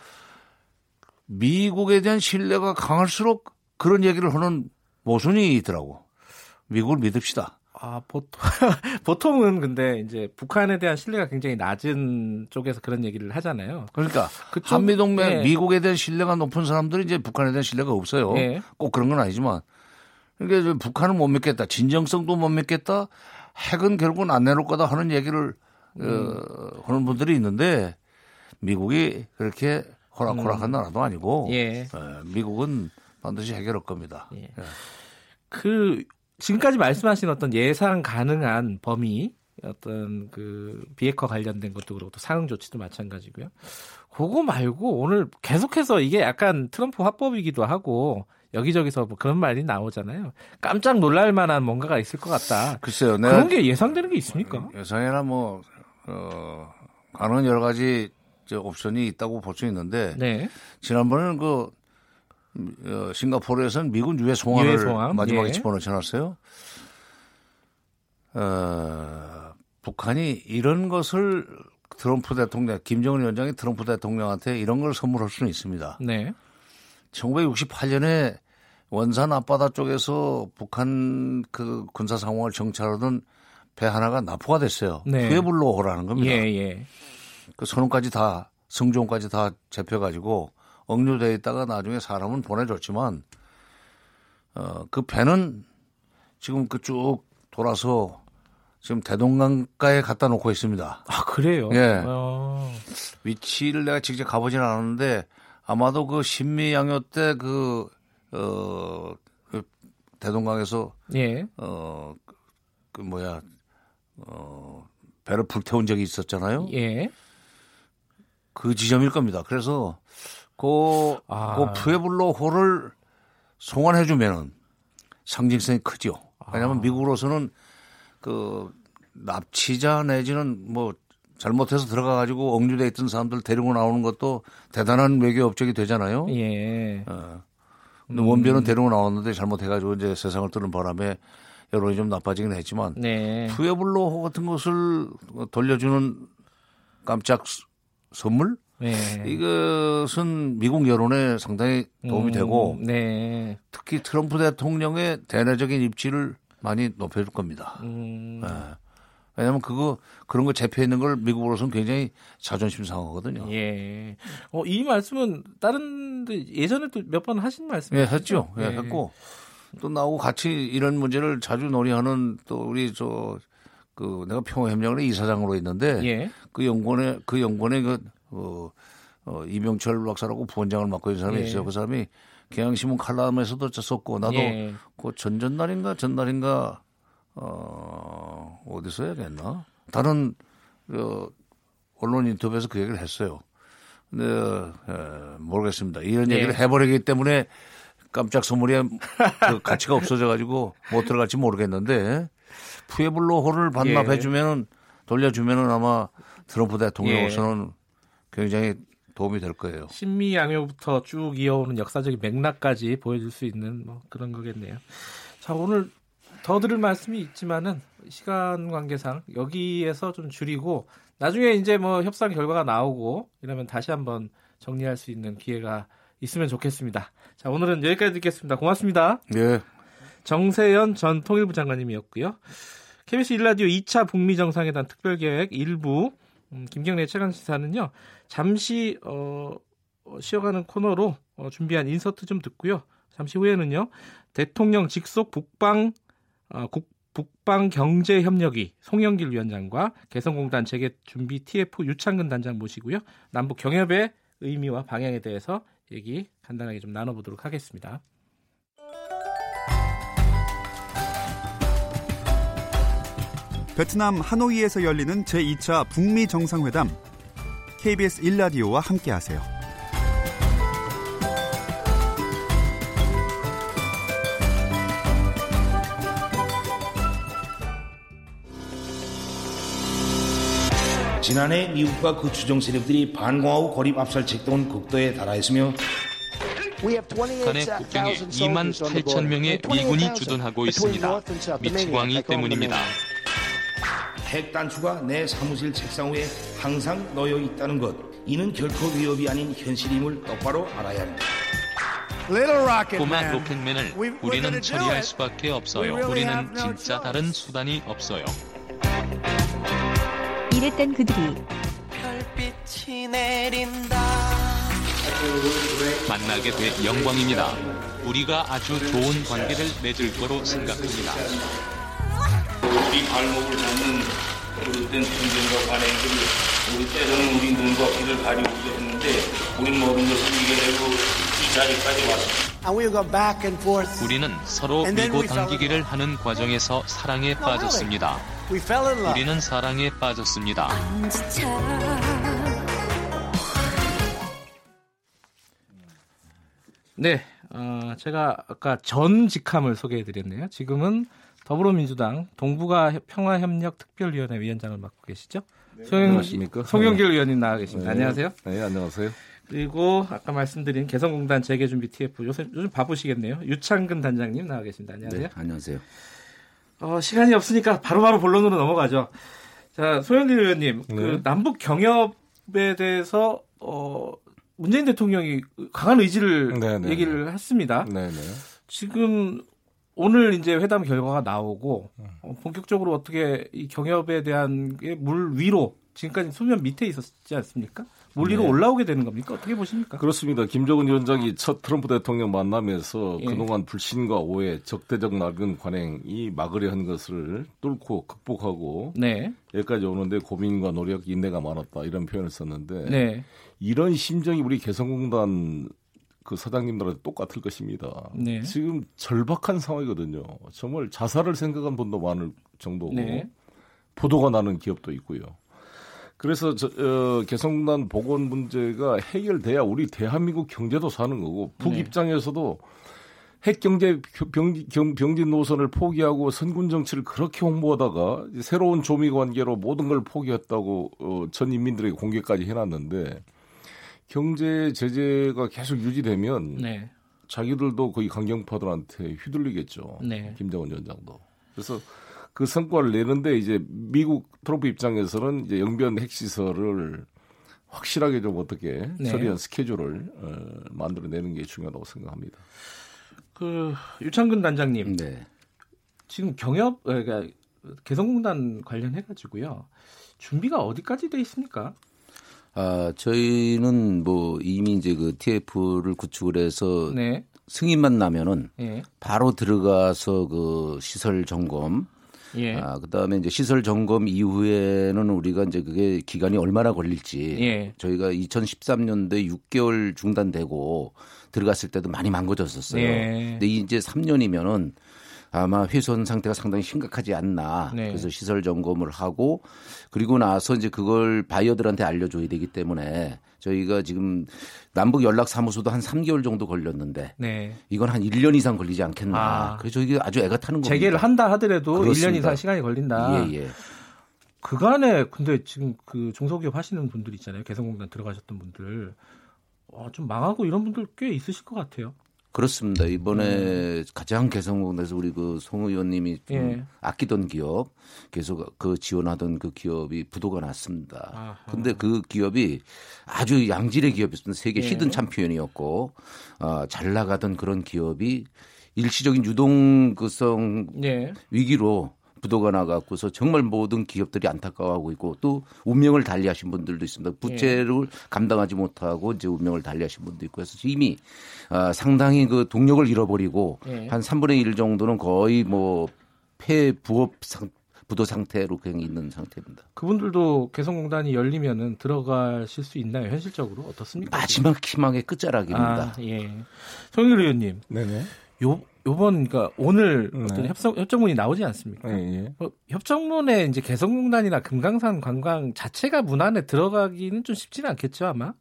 미국에 대한 신뢰가 강할수록 그런 얘기를 하는 모순이 있더라고. 미국을 믿읍시다. 아, 보통, 보통은 근데 이제 북한에 대한 신뢰가 굉장히 낮은 쪽에서 그런 얘기를 하잖아요. 그러니까 그쪽, 한미동맹 네. 미국에 대한 신뢰가 높은 사람들이 이제 북한에 대한 신뢰가 없어요. 네. 꼭 그런 건 아니지만. 그러니까 북한은 못 믿겠다. 진정성도 못 믿겠다. 핵은 결국은 안 내놓을 거다 하는 얘기를 어, 음. 어, 하는 분들이 있는데 미국이 그렇게 호락호락한 음. 나라도 아니고 예. 어, 미국은 반드시 해결할 겁니다. 예. 예. 그 지금까지 말씀하신 어떤 예상 가능한 범위 어떤 그 비핵화 관련된 것도 그렇고 또 상응 조치도 마찬가지고요. 그거 말고 오늘 계속해서 이게 약간 트럼프 화법이기도 하고 여기저기서 뭐 그런 말이 나오잖아요. 깜짝 놀랄 만한 뭔가가 있을 것 같다. 글쎄요. 그런 게 예상되는 게 있습니까? 예상이나 뭐, 어, 가능한 여러 가지 옵션이 있다고 볼 수 있는데. 네. 지난번에는 그 어, 싱가포르에서는 미군 유해 송환을 유해 송환? 마지막에 예. 집어넣지 않았어요? 어, 북한이 이런 것을 트럼프 대통령, 김정은 위원장이 트럼프 대통령한테 이런 걸 선물할 수는 있습니다. 네. 1968년에 원산 앞바다 쪽에서 북한 그 군사 상황을 정찰하던 배 하나가 납포가 됐어요. 네. 푸에블로호라는 겁니다. 예, 예. 그 선원까지 다 성종까지 다 잡혀가지고 억류돼 있다가 나중에 사람은 보내줬지만 어, 그 배는 지금 그 쭉 돌아서 지금 대동강가에 갖다 놓고 있습니다. 아 그래요? 예. 어. 위치를 내가 직접 가보진 않았는데 아마도 그 신미 양요 때 그, 어, 그 대동강에서 예. 어, 그 뭐야, 어, 배를 불태운 적이 있었잖아요. 예. 그 지점일 겁니다. 그래서 그, 아. 그 푸에블로호를 송환해주면은 상징성이 크죠. 왜냐하면 아. 미국으로서는 그 납치자 내지는 뭐 잘못해서 들어가 가지고 억류돼 있던 사람들 데리고 나오는 것도 대단한 외교 업적이 되잖아요. 예. 어. 근데 음. 원변은 데리고 나왔는데 잘못해 가지고 이제 세상을 뜨는 바람에 여론이 좀 나빠지긴 했지만 네. 푸에블로호 같은 것을 돌려주는 깜짝 선물 네. 이것은 미국 여론에 상당히 도움이 음, 되고 네. 특히 트럼프 대통령의 대내적인 입지를 많이 높여줄 겁니다. 음. 네. 왜냐하면 그거 그런 거 잡혀 있는 걸 미국으로서는 굉장히 자존심 상하거든요. 예. 어, 이 말씀은 다른 예전에 도몇번 하신 말씀이죠? 예, 했죠. 예, 예, 했고 또 나하고 같이 이런 문제를 자주 논의하는 또 우리 저 그 내가 평화협력의 이사장으로 있는데 예. 그 연구원에 그 연구원에 그 어, 어, 이병철 박사라고 부원장을 맡고 있는 사람이 예. 있어요. 그 사람이 경향신문 칼럼에서도 썼고 나도 예. 그 전전날인가 전날인가 어, 어디서 해야겠나? 다른 어, 언론 인터뷰에서 그 얘기를 했어요. 근데 에, 모르겠습니다. 이런 예. 얘기를 해버리기 때문에 깜짝 선물이 그 가치가 없어져 가지고 못 들어갈지 모르겠는데 푸에블로호를 반납해주면 은 돌려주면은 아마 트럼프 대통령으로서는 예. 굉장히 도움이 될 거예요. 신미 양요부터 쭉 이어오는 역사적인 맥락까지 보여줄 수 있는 뭐 그런 거겠네요. 자 오늘 더 들을 말씀이 있지만은 시간 관계상 여기에서 좀 줄이고 나중에 이제 뭐 협상 결과가 나오고 이러면 다시 한번 정리할 수 있는 기회가 있으면 좋겠습니다. 자 오늘은 여기까지 듣겠습니다. 고맙습니다. 네. 정세현 전 통일부 장관님이었고요. KBS 일라디오 2차 북미 정상회담 특별계획 일부 음, 김경래 최강 시사는요. 잠시 어, 어, 쉬어가는 코너로 어, 준비한 인서트 좀 듣고요. 잠시 후에는요. 대통령 직속 북방 어, 국, 북방 경제 협력위 송영길 위원장과 개성공단 재개 준비 TF 유창근 단장 모시고요. 남북 경협의 의미와 방향에 대해서 얘기 간단하게 좀 나눠보도록 하겠습니다. 베트남 하노이에서 열리는 제2차 북미 정상회담 KBS 1라디오와 함께하세요. 지난해 미국과 그 주종 세력들이 반공하고 거립 압살 책동은 극도에 달하였으며 북한의 국경에 2만 8천 명의 미군이 주둔하고 있습니다. 미치광이 때문입니다. 핵 단추가 내 사무실 책상 위에 항상 놓여 있다는 것. 이는 결코 위협이 아닌 현실임을 똑바로 알아야 합니다. 꼬마 로켓맨을 우리는 처리할 수밖에 없어요. 우리는 진짜 다른 수단이 없어요. 이랬던 그들이 별빛이 내린다. 만나게 돼 영광입니다. 우리가 아주 좋은 관계를 맺을 거로 생각합니다. 우리 발목을 잡는 그릇된 분쟁과 관행들을 우리 때로는 우리 눈과 귀를 가리고 있었는데 우리 모든 것을 이겨내고 이 자리까지 왔습니다. 우리는 서로 밀고 당기기를 하는 과정에서 사랑에 빠졌습니다. 우리는 사랑에 빠졌습니다. 네, 어, 제가 아까 전 직함을 소개해드렸네요. 지금은 더불어민주당 동북아 평화협력 특별위원회 위원장을 맡고 계시죠? 네, 안녕하십니까? 송영길 의원님 나와 계십니다. 네. 안녕하세요. 네, 안녕하세요. 그리고 아까 말씀드린 개성공단 재개준비 TF 요새 요즘 바쁘시겠네요. 유창근 단장님 나와 계십니다. 안녕하세요. 네, 안녕하세요. 어, 시간이 없으니까 바로바로 본론으로 넘어가죠. 자, 소영길 의원님, 그 네. 남북 경협에 대해서 어, 문재인 대통령이 강한 의지를 네, 네, 얘기를 했습니다. 네, 네. 지금 오늘 이제 회담 결과가 나오고 어, 본격적으로 어떻게 이 경협에 대한 게 물 위로 지금까지 수면 밑에 있었지 않습니까? 물 위로 네. 올라오게 되는 겁니까? 어떻게 보십니까? 그렇습니다. 김정은 위원장이 첫 트럼프 대통령 만나면서 예. 그동안 불신과 오해, 적대적 낡은 관행이 막으려 한 것을 뚫고 극복하고 네. 여기까지 오는데 고민과 노력, 인내가 많았다 이런 표현을 썼는데 네. 이런 심정이 우리 개성공단 그 사장님들한테 똑같을 것입니다. 네. 지금 절박한 상황이거든요. 정말 자살을 생각한 분도 많을 정도고 네. 보도가 나는 기업도 있고요. 그래서 저, 어, 개성공단 복원 문제가 해결돼야 우리 대한민국 경제도 사는 거고 북 네. 입장에서도 핵 경제 병, 경, 병진 노선을 포기하고 선군 정치를 그렇게 홍보하다가 새로운 조미 관계로 모든 걸 포기했다고 어, 전 인민들에게 공개까지 해놨는데 경제 제재가 계속 유지되면 네. 자기들도 거의 강경파들한테 휘둘리겠죠. 네. 김정은 위원장도. 그래서 그 성과를 내는데 이제 미국 트럼프 입장에서는 이제 영변 핵시설을 확실하게 좀 어떻게 네. 처리한 스케줄을 어, 만들어내는 게 중요하다고 생각합니다. 그 유창근 단장님 네. 지금 경협 어, 그러니까 개성공단 관련해 가지고요 준비가 어디까지 돼 있습니까? 아, 저희는 뭐 이미 이제 그 TF를 구축을 해서 네. 승인만 나면은 예. 바로 들어가서 그 시설 점검 예. 아, 그다음에 이제 시설 점검 이후에는 우리가 이제 그게 기간이 얼마나 걸릴지 예. 저희가 2013년도에 6개월 중단되고 들어갔을 때도 많이 망가졌었어요. 예. 근데 이제 3년이면은 아마 훼손 상태가 상당히 심각하지 않나. 네. 그래서 시설 점검을 하고 그리고 나서 이제 그걸 바이어들한테 알려줘야 되기 때문에 저희가 지금 남북 연락 사무소도 한 3개월 정도 걸렸는데 네. 이건 한 1년 이상 걸리지 않겠나. 아. 그래서 저희가 아주 애가 타는 겁니다. 재개를 한다 하더라도 그렇습니다. 1년 이상 시간이 걸린다. 예, 예. 그간에 근데 지금 그 중소기업 하시는 분들 있잖아요. 개성공단 들어가셨던 분들 와, 좀 망하고 이런 분들 꽤 있으실 것 같아요. 그렇습니다. 이번에 가장 개성공단에서 우리 그 송 의원님이 좀 예. 아끼던 기업 계속 그 지원하던 그 기업이 부도가 났습니다. 아하. 근데 그 기업이 아주 양질의 기업이었습니다. 세계 예. 히든 챔피언이었고 어, 잘 나가던 그런 기업이 일시적인 유동성 예. 위기로 부도가 나갖고서 정말 모든 기업들이 안타까워하고 있고 또 운명을 달리하신 분들도 있습니다. 부채를 감당하지 못하고 이제 운명을 달리하신 분도 있고 해서 이미 아, 상당히 그 동력을 잃어버리고 예. 한 3분의 1 정도는 거의 뭐 폐부업 상, 부도 상태로 그냥 있는 상태입니다. 그분들도 개성공단이 열리면은 들어가실 수 있나요? 현실적으로 어떻습니까? 마지막 희망의 끝자락입니다. 아, 예. 송일 의원님, 네네. 요 요번 그러니까 오늘 네. 어떤 협상 협정문이 나오지 않습니까? 예, 예. 어, 협정문에 이제 개성공단이나 금강산 관광 자체가 문안에 들어가기는 좀 쉽지는 않겠죠 아마.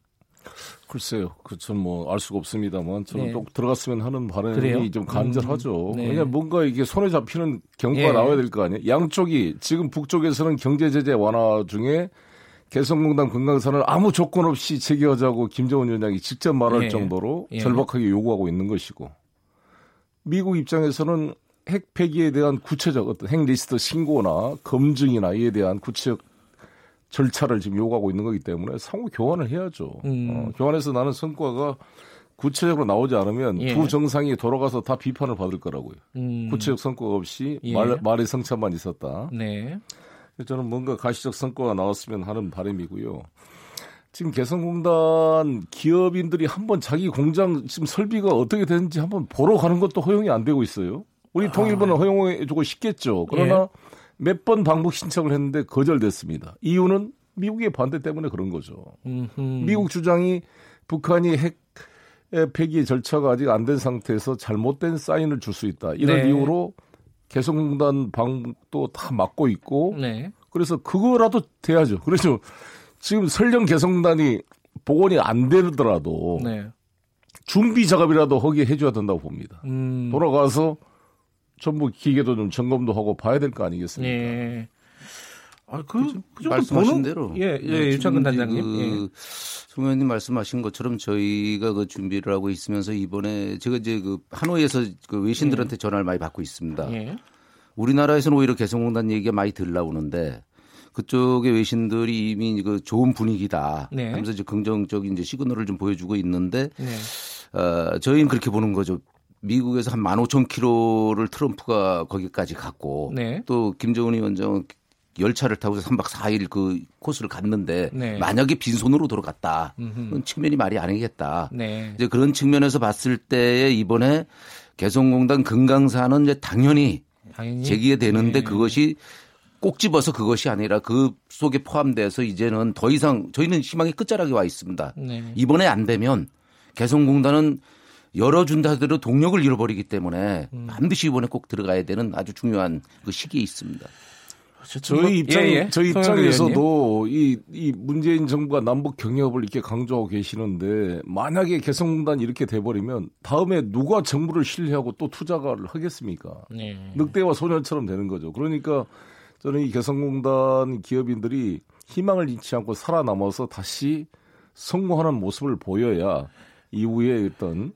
글쎄요. 그전 뭐알 수가 없습니다만 저는 네. 또 들어갔으면 하는 바람이 그래요? 좀 간절하죠. 음, 네. 왜냐 면 뭔가 이게 손에 잡히는 경과가 예. 나와야 될 거 아니에요. 양쪽이 지금 북쪽에서는 경제 제재 완화 중에 개성공단 금강산을 아무 조건 없이 재개하자고 김정은 위원장이 직접 말할 예. 정도로 예. 절박하게 요구하고 있는 것이고 미국 입장에서는 핵 폐기에 대한 구체적 어떤 핵 리스트 신고나 검증이나 이에 대한 구체적 절차를 지금 요구하고 있는 거기 때문에 상호 교환을 해야죠. 음. 어, 교환해서 나는 성과가 구체적으로 나오지 않으면 예. 두 정상이 돌아가서 다 비판을 받을 거라고요. 음. 구체적 성과가 없이 예. 말, 말의 성차만 있었다. 네. 저는 뭔가 가시적 성과가 나왔으면 하는 바람이고요. 지금 개성공단 기업인들이 한번 자기 공장 지금 설비가 어떻게 되는지 한번 보러 가는 것도 허용이 안 되고 있어요. 우리 아. 통일부는 허용해주고 싶겠죠. 그러나 예. 몇번 방북 신청을 했는데 거절됐습니다. 이유는 미국의 반대 때문에 그런 거죠. 음흠. 미국 주장이 북한이 핵 폐기 절차가 아직 안 된 상태에서 잘못된 사인을 줄 수 있다. 이런 네. 이유로 개성공단 방북도 다 막고 있고 네. 그래서 그거라도 돼야죠. 그래서 지금 설령 개성단이 복원이 안 되더라도 네. 준비 작업이라도 허기 해줘야 된다고 봅니다. 음. 돌아가서 전부 기계도 좀 점검도 하고 봐야 될 거 아니겠습니까? 예. 아, 그, 그, 그 말씀하신 보는? 대로. 예, 예, 네, 유창근 단장님. 그, 예. 송 의원님 말씀하신 것처럼 저희가 그 준비를 하고 있으면서 이번에 제가 이제 그 하노이에서 그 외신들한테 예. 전화를 많이 받고 있습니다. 예. 우리나라에서는 오히려 개성공단 얘기가 많이 들 나오는데 그쪽의 외신들이 이미 그 좋은 분위기다 네. 하면서 이제 긍정적인 이제 시그널을 좀 보여주고 있는데 네. 어, 저희는 그렇게 보는 거죠. 미국에서 한 15,000km를 트럼프가 거기까지 갔고 네. 또 김정은 위원장은 열차를 타고 3박 4일 그 코스를 갔는데 네. 만약에 빈손으로 돌아갔다. 그런 측면이 말이 아니겠다. 네. 이제 그런 측면에서 봤을 때에 이번에 개성공단 금강산은 이제 당연히, 당연히? 제기가 되는데 네. 그것이 꼭 집어서 그것이 아니라 그 속에 포함돼서 이제는 더 이상 저희는 희망이 끝자락에 와 있습니다. 네. 이번에 안 되면 개성공단은 열어준다 하더라도 동력을 잃어버리기 때문에 음. 반드시 이번에 꼭 들어가야 되는 아주 중요한 그 시기에 있습니다. 저희 뭐, 입장, 예, 예. 저희 입장에서도 이, 이 문재인 정부가 남북 경협을 이렇게 강조하고 계시는데 만약에 개성공단이 이렇게 돼버리면 다음에 누가 정부를 신뢰하고 또 투자를 하겠습니까? 네. 늑대와 소년처럼 되는 거죠. 그러니까 저는 이 개성공단 기업인들이 희망을 잃지 않고 살아남아서 다시 성공하는 모습을 보여야 이후에 어떤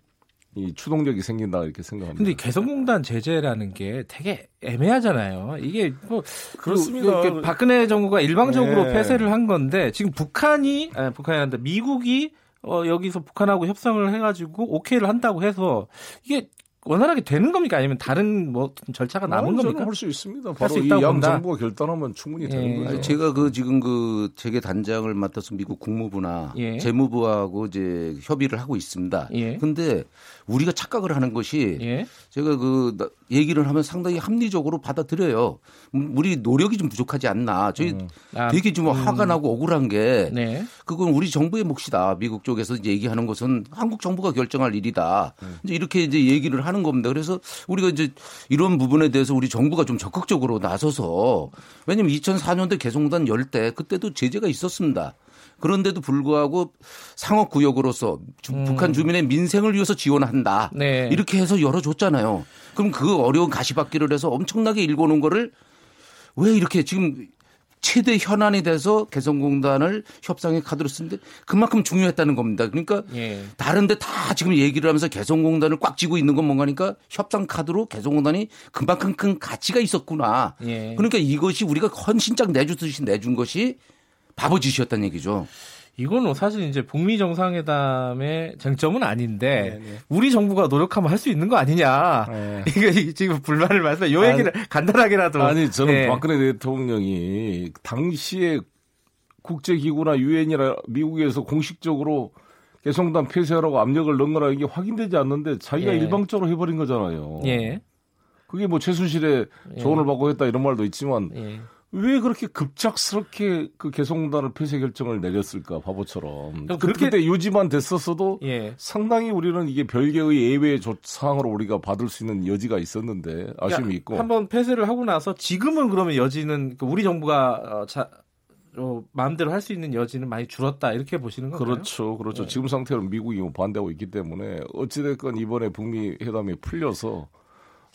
이 추동력이 생긴다 이렇게 생각합니다. 근데 개성공단 제재라는 게 되게 애매하잖아요. 이게 뭐 그렇습니다. 그, 박근혜 정부가 일방적으로 네. 폐쇄를 한 건데 지금 북한이 아니, 북한이 한다 미국이 어, 여기서 북한하고 협상을 해가지고 오케이를 한다고 해서 이게 원활하게 되는 겁니까? 아니면 다른 뭐 절차가 남은 겁니까? 할 수 있습니다. 바로 이양 정부가 결단하면 충분히 예. 되는 거죠. 제가 그 지금 그 재계 단장을 맡아서 미국 국무부나 예. 재무부하고 이제 협의를 하고 있습니다. 예. 근데 우리가 착각을 하는 것이 예. 제가 그 얘기를 하면 상당히 합리적으로 받아들여요. 음, 우리 노력이 좀 부족하지 않나. 저희 음. 아, 되게 좀 음. 화가 나고 억울한 게 네. 그건 우리 정부의 몫이다. 미국 쪽에서 이제 얘기하는 것은 한국 정부가 결정할 일이다. 음. 이제 이렇게 이제 얘기를 하는 겁니다. 그래서 우리가 이제 이런 부분에 대해서 우리 정부가 좀 적극적으로 나서서 왜냐면 2004년도 개성단 열 때 그때도 제재가 있었습니다. 그런데도 불구하고 상업구역으로서 음. 북한 주민의 민생을 위해서 지원한다. 네. 이렇게 해서 열어줬잖아요. 그럼 그 어려운 가시밭길을 해서 엄청나게 일궈놓은 거를 왜 이렇게 지금 최대 현안이 돼서 개성공단을 협상의 카드로 쓰는데 그만큼 중요했다는 겁니다. 그러니까 예. 다른데 다 지금 얘기를 하면서 개성공단을 꽉 쥐고 있는 건 뭔가니까 협상 카드로 개성공단이 그만큼 큰 가치가 있었구나. 예. 그러니까 이것이 우리가 헌신짝 내주듯이 내준 것이 바보짓이었다는 얘기죠. 이거는 뭐 사실 이제 북미 정상회담의 쟁점은 아닌데 네네. 네. 우리 정부가 노력하면 할 수 있는 거 아니냐. 네. 이거 지금 불만을 말씀. 요 얘기를 아니, 간단하게라도. 아니 저는 네. 박근혜 대통령이 당시에 국제기구나 유엔이나 미국에서 공식적으로 개성단 폐쇄하라고 압력을 넣은 거라 이게 확인되지 않는데 자기가 예. 일방적으로 해버린 거잖아요. 예. 그게 뭐 최순실의 예. 조언을 받고 했다 이런 말도 있지만 예. 왜 그렇게 급작스럽게 그 개성공단을 폐쇄 결정을 내렸을까 바보처럼 그렇게 때 유지만 됐었어도 예. 상당히 우리는 이게 별개의 예외 사항으로 우리가 받을 수 있는 여지가 있었는데 아쉬움이 있고 한번 폐쇄를 하고 나서 지금은 그러면 여지는 그 우리 정부가 어, 자, 어, 마음대로 할 수 있는 여지는 많이 줄었다 이렇게 보시는 건가요? 그렇죠, 그렇죠. 네. 지금 상태로는 미국이 뭐 반대하고 있기 때문에 어찌됐건 이번에 북미 회담이 풀려서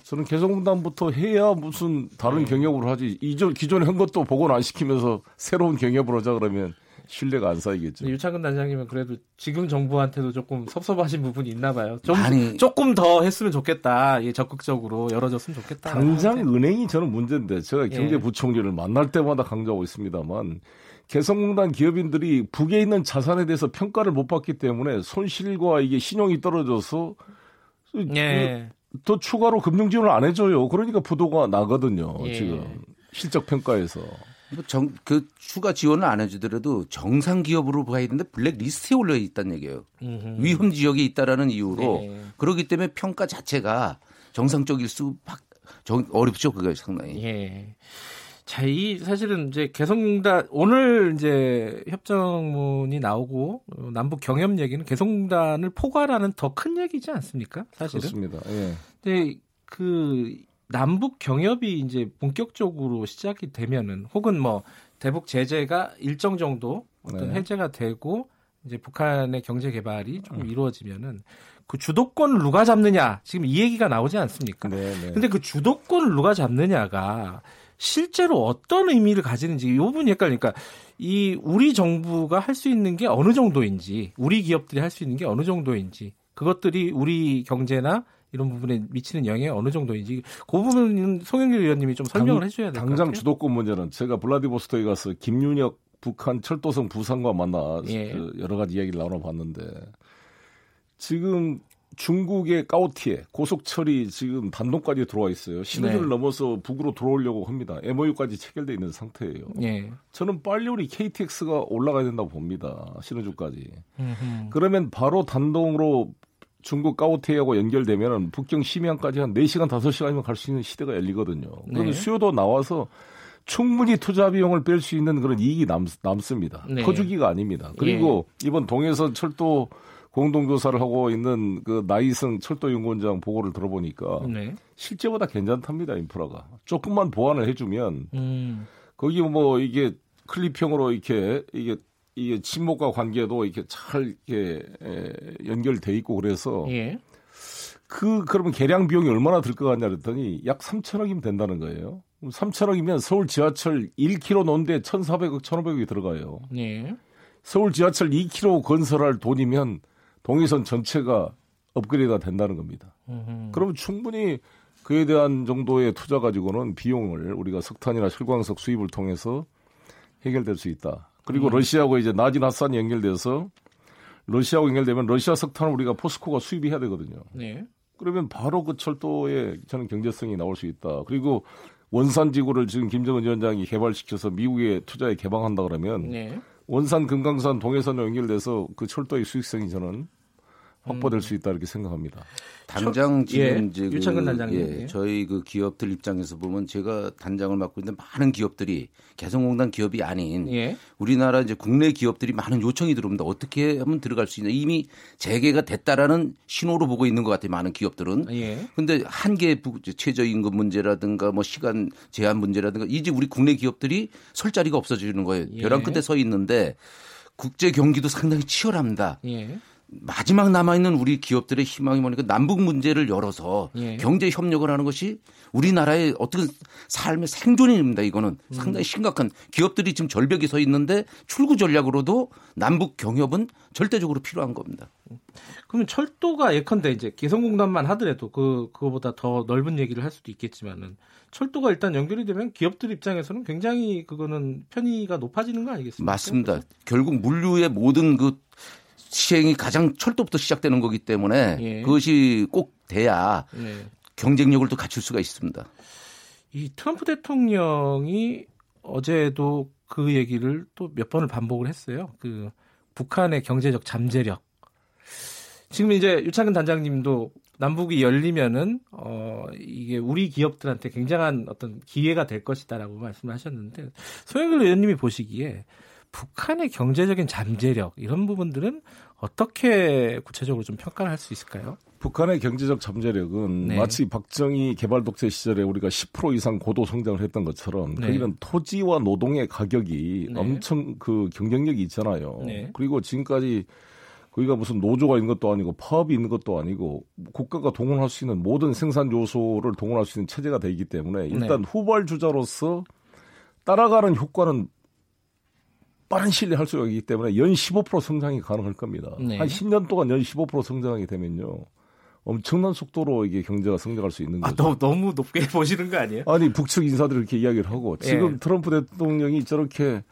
저는 개성공단부터 해야 무슨 다른 네. 경협을 하지. 이전 기존에 한 것도 복원 안 시키면서 새로운 경협을 하자 그러면 신뢰가 안 쌓이겠죠. 유창근 단장님은 그래도 지금 정부한테도 조금 섭섭하신 부분이 있나 봐요. 좀 아니, 조금 더 했으면 좋겠다. 예, 적극적으로 열어줬으면 좋겠다. 당장 은행이 저는 문제인데 제가 예. 경제부총리를 만날 때마다 강조하고 있습니다만 개성공단 기업인들이 북에 있는 자산에 대해서 평가를 못 받기 때문에 손실과 이게 신용이 떨어져서 예. 더 추가로 금융 지원을 안 해줘요. 그러니까 부도가 나거든요. 예. 지금 실적 평가에서. 뭐 정, 그 추가 지원을 안 해주더라도 정상 기업으로 봐야 되는데 블랙 리스트에 올려 있다는 얘기예요. 음흠. 위험 지역에 있다라는 이유로 네. 그렇기 때문에 평가 자체가 정상적일 수 어렵죠. 그게 상당히. 예. 자, 이 사실은 이제 개성공단 오늘 이제 협정문이 나오고 남북 경협 얘기는 개성공단을 포괄하는 더 큰 얘기지 않습니까? 사실은. 그렇습니다. 예. 근데 그 남북 경협이 이제 본격적으로 시작이 되면은 혹은 뭐 대북 제재가 일정 정도 어떤 네. 해제가 되고 이제 북한의 경제 개발이 좀 음. 이루어지면은 그 주도권을 누가 잡느냐 지금 이 얘기가 나오지 않습니까? 네, 네. 근데 그 주도권을 누가 잡느냐가 실제로 어떤 의미를 가지는지 이 부분이 헷갈리니까 이 우리 정부가 할 수 있는 게 어느 정도인지 우리 기업들이 할 수 있는 게 어느 정도인지 그것들이 우리 경제나 이런 부분에 미치는 영향이 어느 정도인지 그 부분은 송영길 의원님이 좀 설명을 당, 해줘야 될 것 같아요. 당장 주도권 문제는 제가 블라디보스토크에 가서 김윤혁 북한 철도성 부상과 만나 예. 그 여러 가지 이야기를 나눠봤는데 지금 중국의 까오티에 고속철이 지금 단동까지 들어와 있어요. 신호를 네. 넘어서 북으로 들어오려고 합니다. MOU까지 체결돼 있는 상태예요. 네. 저는 빨리 우리 KTX가 올라가야 된다고 봅니다. 신호주까지. 그러면 바로 단동으로 중국 까오티하고 연결되면 북경 심양까지 한 4시간 5시간이면 갈 수 있는 시대가 열리거든요. 그러면 네. 수요도 나와서 충분히 투자 비용을 뺄 수 있는 그런 이익이 남, 남습니다. 네. 커주기가 아닙니다. 그리고 예. 이번 동해선 철도 공동조사를 하고 있는 그 나이승 철도연구원장 보고를 들어보니까 네. 실제보다 괜찮답니다 인프라가 조금만 보완을 해주면 음. 거기 뭐 이게 클립형으로 이렇게 이게 이게 친목과 관계도 이렇게 잘 이렇게 연결돼 있고 그래서 예. 그 그러면 개량 비용이 얼마나 들 것 같냐 그랬더니 약 3천억이면 된다는 거예요. 3천억이면 서울 지하철 1km 놓는데 1,400억, 1,500억이 들어가요. 예. 서울 지하철 2km 건설할 돈이면 동의선 전체가 업그레이드가 된다는 겁니다. 음흠. 그러면 충분히 그에 대한 정도의 투자 가지고는 비용을 우리가 석탄이나 철광석 수입을 통해서 해결될 수 있다. 그리고 음. 러시아하고 이제 나진 핫산이 연결돼서 러시아하고 연결되면 러시아 석탄을 우리가 포스코가 수입이 해야 되거든요. 네. 그러면 바로 그 철도에 저는 경제성이 나올 수 있다. 그리고 원산 지구를 지금 김정은 위원장이 개발시켜서 미국에 투자에 개방한다 그러면 네. 원산 금강산 동해선에 연결돼서 그 철도의 수익성이 저는 확보될 음. 수 있다 이렇게 생각합니다. 당장 지금 예, 이제 그, 단장님. 예, 저희 그 기업들 입장에서 보면 제가 단장을 맡고 있는 많은 기업들이 개성공단 기업이 아닌 예. 우리나라 이제 국내 기업들이 많은 요청이 들어옵니다. 어떻게 하면 들어갈 수 있냐. 이미 재개가 됐다라는 신호로 보고 있는 것 같아요. 많은 기업들은. 예. 근데 한계 최저임금 문제라든가 뭐 시간 제한 문제라든가 이제 우리 국내 기업들이 설 자리가 없어지는 거예요. 예. 벼랑 끝에 서 있는데 국제 경기도 상당히 치열합니다. 예. 마지막 남아있는 우리 기업들의 희망이 뭐니까 남북 문제를 열어서 예. 경제 협력을 하는 것이 우리나라의 어떤 삶의 생존입니다. 이거는 음. 상당히 심각한 기업들이 지금 절벽에 서 있는데 출구 전략으로도 남북 경협은 절대적으로 필요한 겁니다. 그러면 철도가 예컨대 이제 개성공단만 하더라도 그 그거보다 더 넓은 얘기를 할 수도 있겠지만은 철도가 일단 연결이 되면 기업들 입장에서는 굉장히 그거는 편의가 높아지는 거 아니겠습니까? 맞습니다. 결국 물류의 모든 그 시행이 가장 철도부터 시작되는 거기 때문에 예. 그것이 꼭 돼야 예. 경쟁력을 또 갖출 수가 있습니다. 이 트럼프 대통령이 어제도 그 얘기를 또 몇 번을 반복을 했어요. 그 북한의 경제적 잠재력. 지금 이제 유창근 단장님도 남북이 열리면은 어 이게 우리 기업들한테 굉장한 어떤 기회가 될 것이다라고 말씀하셨는데 소영길 의원님이 보시기에 북한의 경제적인 잠재력 이런 부분들은 어떻게 구체적으로 좀 평가를 할 수 있을까요? 북한의 경제적 잠재력은 네. 마치 박정희 개발 독재 시절에 우리가 10% 이상 고도 성장을 했던 것처럼 네. 거기는 토지와 노동의 가격이 네. 엄청 그 경쟁력이 있잖아요. 네. 그리고 지금까지 거기가 무슨 노조가 있는 것도 아니고 파업이 있는 것도 아니고 국가가 동원할 수 있는 모든 생산 요소를 동원할 수 있는 체제가 되기 때문에 일단 네. 후발주자로서 따라가는 효과는 빠른 시일에 할 수가 있기 때문에 연 15% 성장이 가능할 겁니다. 네. 한 10년 동안 연 15% 성장하게 되면요. 엄청난 속도로 이게 경제가 성장할 수 있는 아, 거죠. 아, 너무, 너무 높게 보시는 거 아니에요? 아니 북측 인사들이 이렇게 이야기를 하고 지금 예. 트럼프 대통령이 저렇게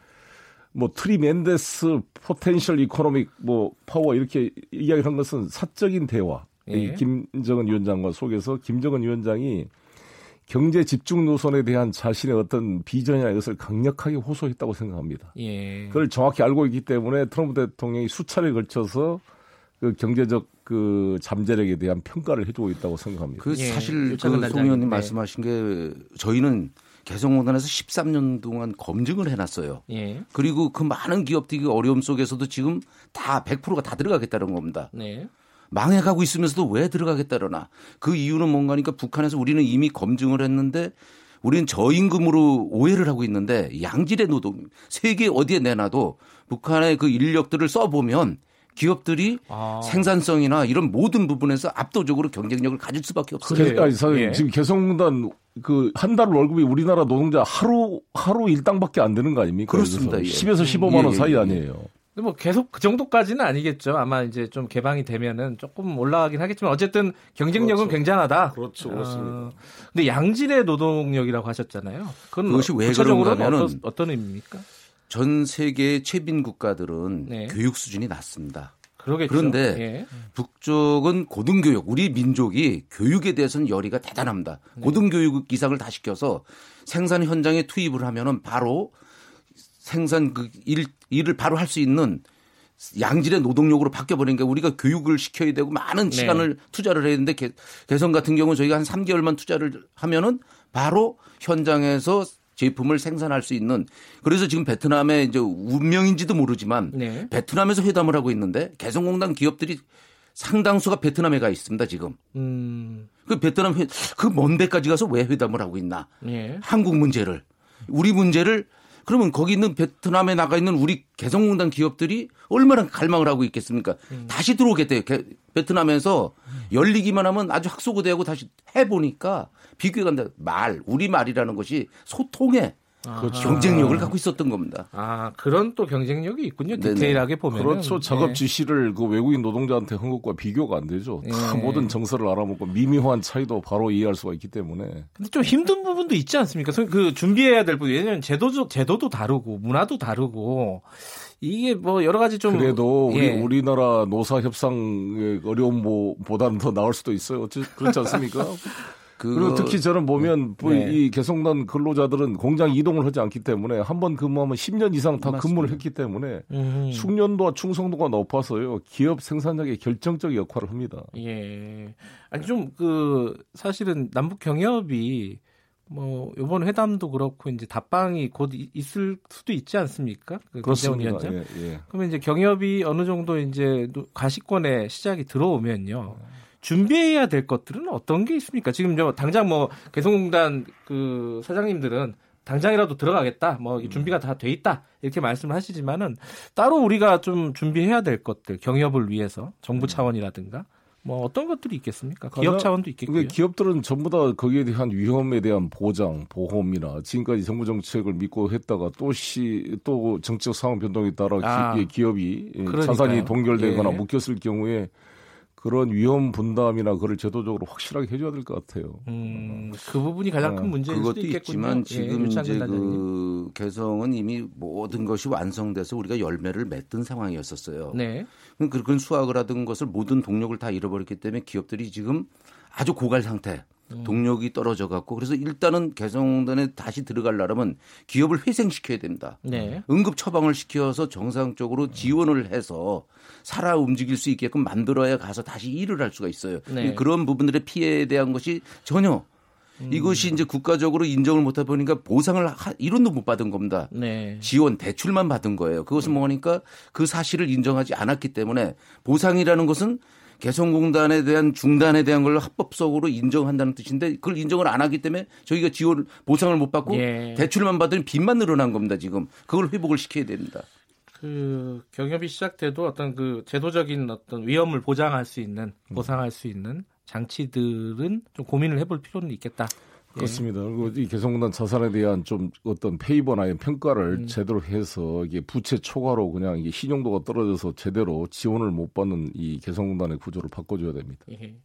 뭐 tremendous potential economic 뭐 파워 이렇게 이야기를 한 것은 사적인 대화. 예. 이 김정은 위원장과 속에서 김정은 위원장이 경제 집중 노선에 대한 자신의 어떤 비전이나 이것을 강력하게 호소했다고 생각합니다. 예. 그걸 정확히 알고 있기 때문에 트럼프 대통령이 수차례 걸쳐서 그 경제적 그 잠재력에 대한 평가를 해주고 있다고 생각합니다. 그 예, 사실 그송 의원님 네. 말씀하신 게 저희는 개성공단에서 13년 동안 검증을 해놨어요. 예. 그리고 그 많은 기업들이 어려움 속에서도 지금 다 100%가 다 들어가겠다는 겁니다. 네. 망해가고 있으면서도 왜 들어가겠다려나. 그 이유는 뭔가니까 북한에서 우리는 이미 검증을 했는데 우리는 저임금으로 오해를 하고 있는데 양질의 노동 세계 어디에 내놔도 북한의 그 인력들을 써보면 기업들이 아. 생산성이나 이런 모든 부분에서 압도적으로 경쟁력을 가질 수밖에 없어요. 그러니까 예. 지금 개성공단 그 한 달 월급이 우리나라 노동자 하루 하루 일당밖에 안 되는 거 아닙니까? 그렇습니다. 예. 10에서 15만 원 예, 예, 사이 예. 아니에요. 근데 뭐 계속 그 정도까지는 아니겠죠. 아마 이제 좀 개방이 되면은 조금 올라가긴 하겠지만 어쨌든 경쟁력은 그렇죠. 굉장하다. 그렇죠, 그렇습니다. 어, 근데 양질의 노동력이라고 하셨잖아요. 그건 그것이 왜 그런가면은 어떤, 어떤 의미입니까? 전 세계 최빈 국가들은 네. 교육 수준이 낮습니다. 그러겠죠. 그런데 예. 북쪽은 고등교육, 우리 민족이 교육에 대해서는 열의가 대단합니다. 네. 고등교육 이상을 다 시켜서 생산 현장에 투입을 하면은 바로 생산 그 일, 일을 바로 할 수 있는 양질의 노동력으로 바뀌어버린 게 우리가 교육을 시켜야 되고 많은 네. 시간을 투자를 해야 되는데 개, 개성 같은 경우는 저희가 한 3개월만 투자를 하면은 바로 현장에서 제품을 생산할 수 있는 그래서 지금 베트남의 이제 운명인지도 모르지만 네. 베트남에서 회담을 하고 있는데 개성공단 기업들이 상당수가 베트남에 가 있습니다 지금. 음. 그 베트남 회, 그먼 데까지 가서 왜 회담을 하고 있나? 네. 한국 문제를 우리 문제를 그러면 거기 있는 베트남에 나가 있는 우리 개성공단 기업들이 얼마나 갈망을 하고 있겠습니까? 음. 다시 들어오겠대요. 베트남에서 열리기만 하면 아주 학소고대하고 다시 해보니까 비교가 말, 우리 말이라는 것이 소통의 그렇죠. 경쟁력을 갖고 있었던 겁니다. 아 그런 또 경쟁력이 있군요. 디테일하게 보면 그렇죠. 작업 네. 지시를 그 외국인 노동자한테 한 것과 비교가 안 되죠. 다 네. 모든 정서를 알아먹고 미미한 차이도 바로 이해할 수가 있기 때문에. 근데 좀 힘든 부분도 있지 않습니까? 그 준비해야 될 부분. 왜냐하면 제도도 제도도 다르고 문화도 다르고 이게 뭐 여러 가지 좀 그래도 우리 예. 우리나라 노사 협상의 어려움보다는 더 나을 수도 있어요. 그렇지 않습니까? 그리고 특히 저는 보면 뭐 네. 이 개성난 근로자들은 공장 이동을 하지 않기 때문에 한 번 근무하면 10년 이상 다 맞습니다. 근무를 했기 때문에 음. 숙련도와 충성도가 높아서요 기업 생산력에 결정적 역할을 합니다. 예. 아니 좀 그 사실은 남북 경협이 뭐 이번 회담도 그렇고 이제 답방이 곧 있을 수도 있지 않습니까? 그 그렇습니다. 예, 예. 그러면 이제 경협이 어느 정도 이제 가시권에 시작이 들어오면요. 준비해야 될 것들은 어떤 게 있습니까? 지금 저 당장 뭐 개성공단 그 사장님들은 당장이라도 들어가겠다. 뭐 음. 준비가 다 돼 있다. 이렇게 말씀을 하시지만은 따로 우리가 좀 준비해야 될 것들 경협을 위해서 정부 음. 차원이라든가 뭐 어떤 것들이 있겠습니까? 기업 차원도 있겠고요. 기업들은 전부 다 거기에 대한 위험에 대한 보장, 보험이나 지금까지 정부 정책을 믿고 했다가 또시 또 정책 상황 변동에 따라 아, 기 업이 그러니까요. 자산이 동결되거나 예. 묶였을 경우에 그런 위험 분담이나 그걸 제도적으로 확실하게 해줘야 될 것 같아요. 음, 그 부분이 가장 큰 어, 문제일 그것도 수도 있겠군요. 있지만 예, 지금 예, 이제 그 개성은 이미 모든 것이 완성돼서 우리가 열매를 맺던 상황이었었어요. 네. 그런 수확을 하던 것을 모든 동력을 다 잃어버렸기 때문에 기업들이 지금 아주 고갈 상태. 음. 동력이 떨어져 갖고 그래서 일단은 개성단에 다시 들어가려면 기업을 회생시켜야 됩니다. 네. 응급 처방을 시켜서 정상적으로 지원을 해서 살아 움직일 수 있게끔 만들어야 가서 다시 일을 할 수가 있어요. 네. 그런 부분들의 피해에 대한 것이 전혀 음. 이것이 이제 국가적으로 인정을 못하 보니까 보상을 하, 이론도 못 받은 겁니다. 네. 지원 대출만 받은 거예요. 그것은 뭐니까 그 사실을 인정하지 않았기 때문에 보상이라는 것은 개성공단에 대한 중단에 대한 걸 합법적으로 인정한다는 뜻인데 그걸 인정을 안 하기 때문에 저희가 지원 보상을 못 받고 예. 대출만 받으니 빚만 늘어난 겁니다 지금 그걸 회복을 시켜야 됩니다. 그 경협이 시작돼도 어떤 그 제도적인 어떤 위험을 보장할 수 있는 보상할 수 있는 장치들은 좀 고민을 해볼 필요는 있겠다. 그렇습니다. 그리고 이 개성공단 자산에 대한 좀 어떤 페이버나 평가를 음. 제대로 해서 이게 부채 초과로 그냥 이게 신용도가 떨어져서 제대로 지원을 못 받는 이 개성공단의 구조를 바꿔줘야 됩니다. 예.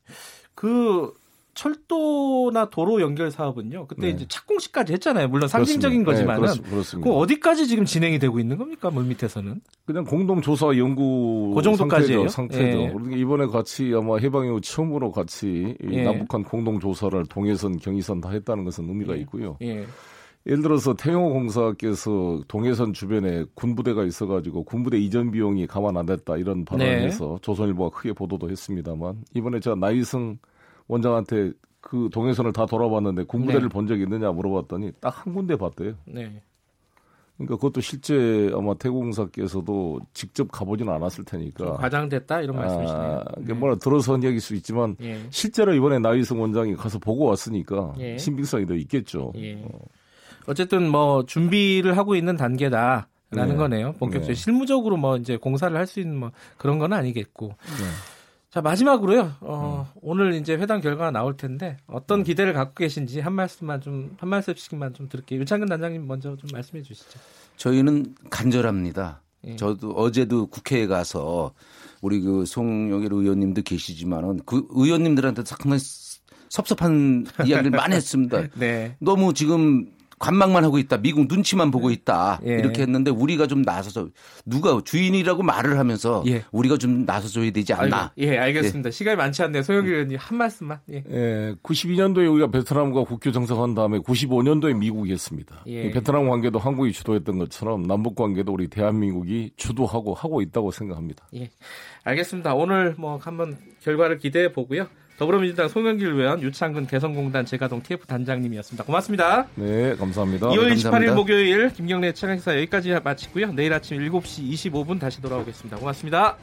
그 철도나 도로 연결 사업은요. 그때 네. 이제 착공식까지 했잖아요. 물론 상징적인 그렇습니다. 거지만은. 네, 그렇습니다. 그 어디까지 지금 진행이 되고 있는 겁니까? 물 밑에서는? 그냥 공동 조사 연구 그 정도까지예요. 상태죠. 예. 그러니까 이번에 같이 아마 해방 이후 처음으로 같이 예. 남북한 공동 조사를 동해선, 경의선 다 했다는 것은 의미가 예. 있고요. 예. 예를 들어서 태영호 공사께서 동해선 주변에 군부대가 있어가지고 군부대 이전 비용이 감안 안 됐다 이런 발언에서 네. 조선일보가 크게 보도도 했습니다만 이번에 제가 나이승 원장한테 그 동해선을 다 돌아봤는데 군부대를 네. 본 적이 있느냐 물어봤더니 딱 한 군데 봤대요. 네. 그러니까 그것도 실제 아마 태공사께서도 직접 가보지는 않았을 테니까 과장됐다 이런 말씀이시네요. 아, 네. 뭐라 들어서 한 얘기일 수 있지만 예. 실제로 이번에 나이승 원장이 가서 보고 왔으니까 예. 신빙성이 더 있겠죠. 예. 어. 쨌든뭐 준비를 하고 있는 단계다라는 네. 거네요. 본격적으로 네. 실무적으로 뭐 이제 공사를 할 수 있는 뭐 그런 건 아니겠고. 네. 자 마지막으로요. 어, 음. 오늘 이제 회담 결과가 나올 텐데 어떤 기대를 갖고 계신지 한 말씀만 좀 한 말씀씩만 좀 들을게요. 윤창근 단장님 먼저 좀 말씀해 주시죠. 저희는 간절합니다. 예. 저도 어제도 국회에 가서 우리 그 송영일 의원님도 계시지만은 그 의원님들한테 상당히 섭섭한 이야기를 많이 했습니다. 네. 너무 지금 관망만 하고 있다. 미국 눈치만 보고 있다. 예. 이렇게 했는데 우리가 좀 나서서 누가 주인이라고 말을 하면서 예. 우리가 좀 나서줘야 되지 않나. 아이고, 예, 알겠습니다. 예. 시간이 많지 않네요. 소영기 의원님 한 말씀만. 예. 예. 92년도에 우리가 베트남과 국교 정상한 다음에 95년도에 미국이 했습니다. 예. 베트남 관계도 한국이 주도했던 것처럼 남북 관계도 우리 대한민국이 주도하고 하고 있다고 생각합니다. 예. 알겠습니다. 오늘 뭐 한번 결과를 기대해 보고요. 더불어민주당 송영길 의원, 유창근 개성공단 재가동 TF 단장님이었습니다. 고맙습니다. 네, 감사합니다. 2월 28일 목요일 김경래 최강사 여기까지 마치고요. 내일 아침 7시 25분 다시 돌아오겠습니다. 고맙습니다.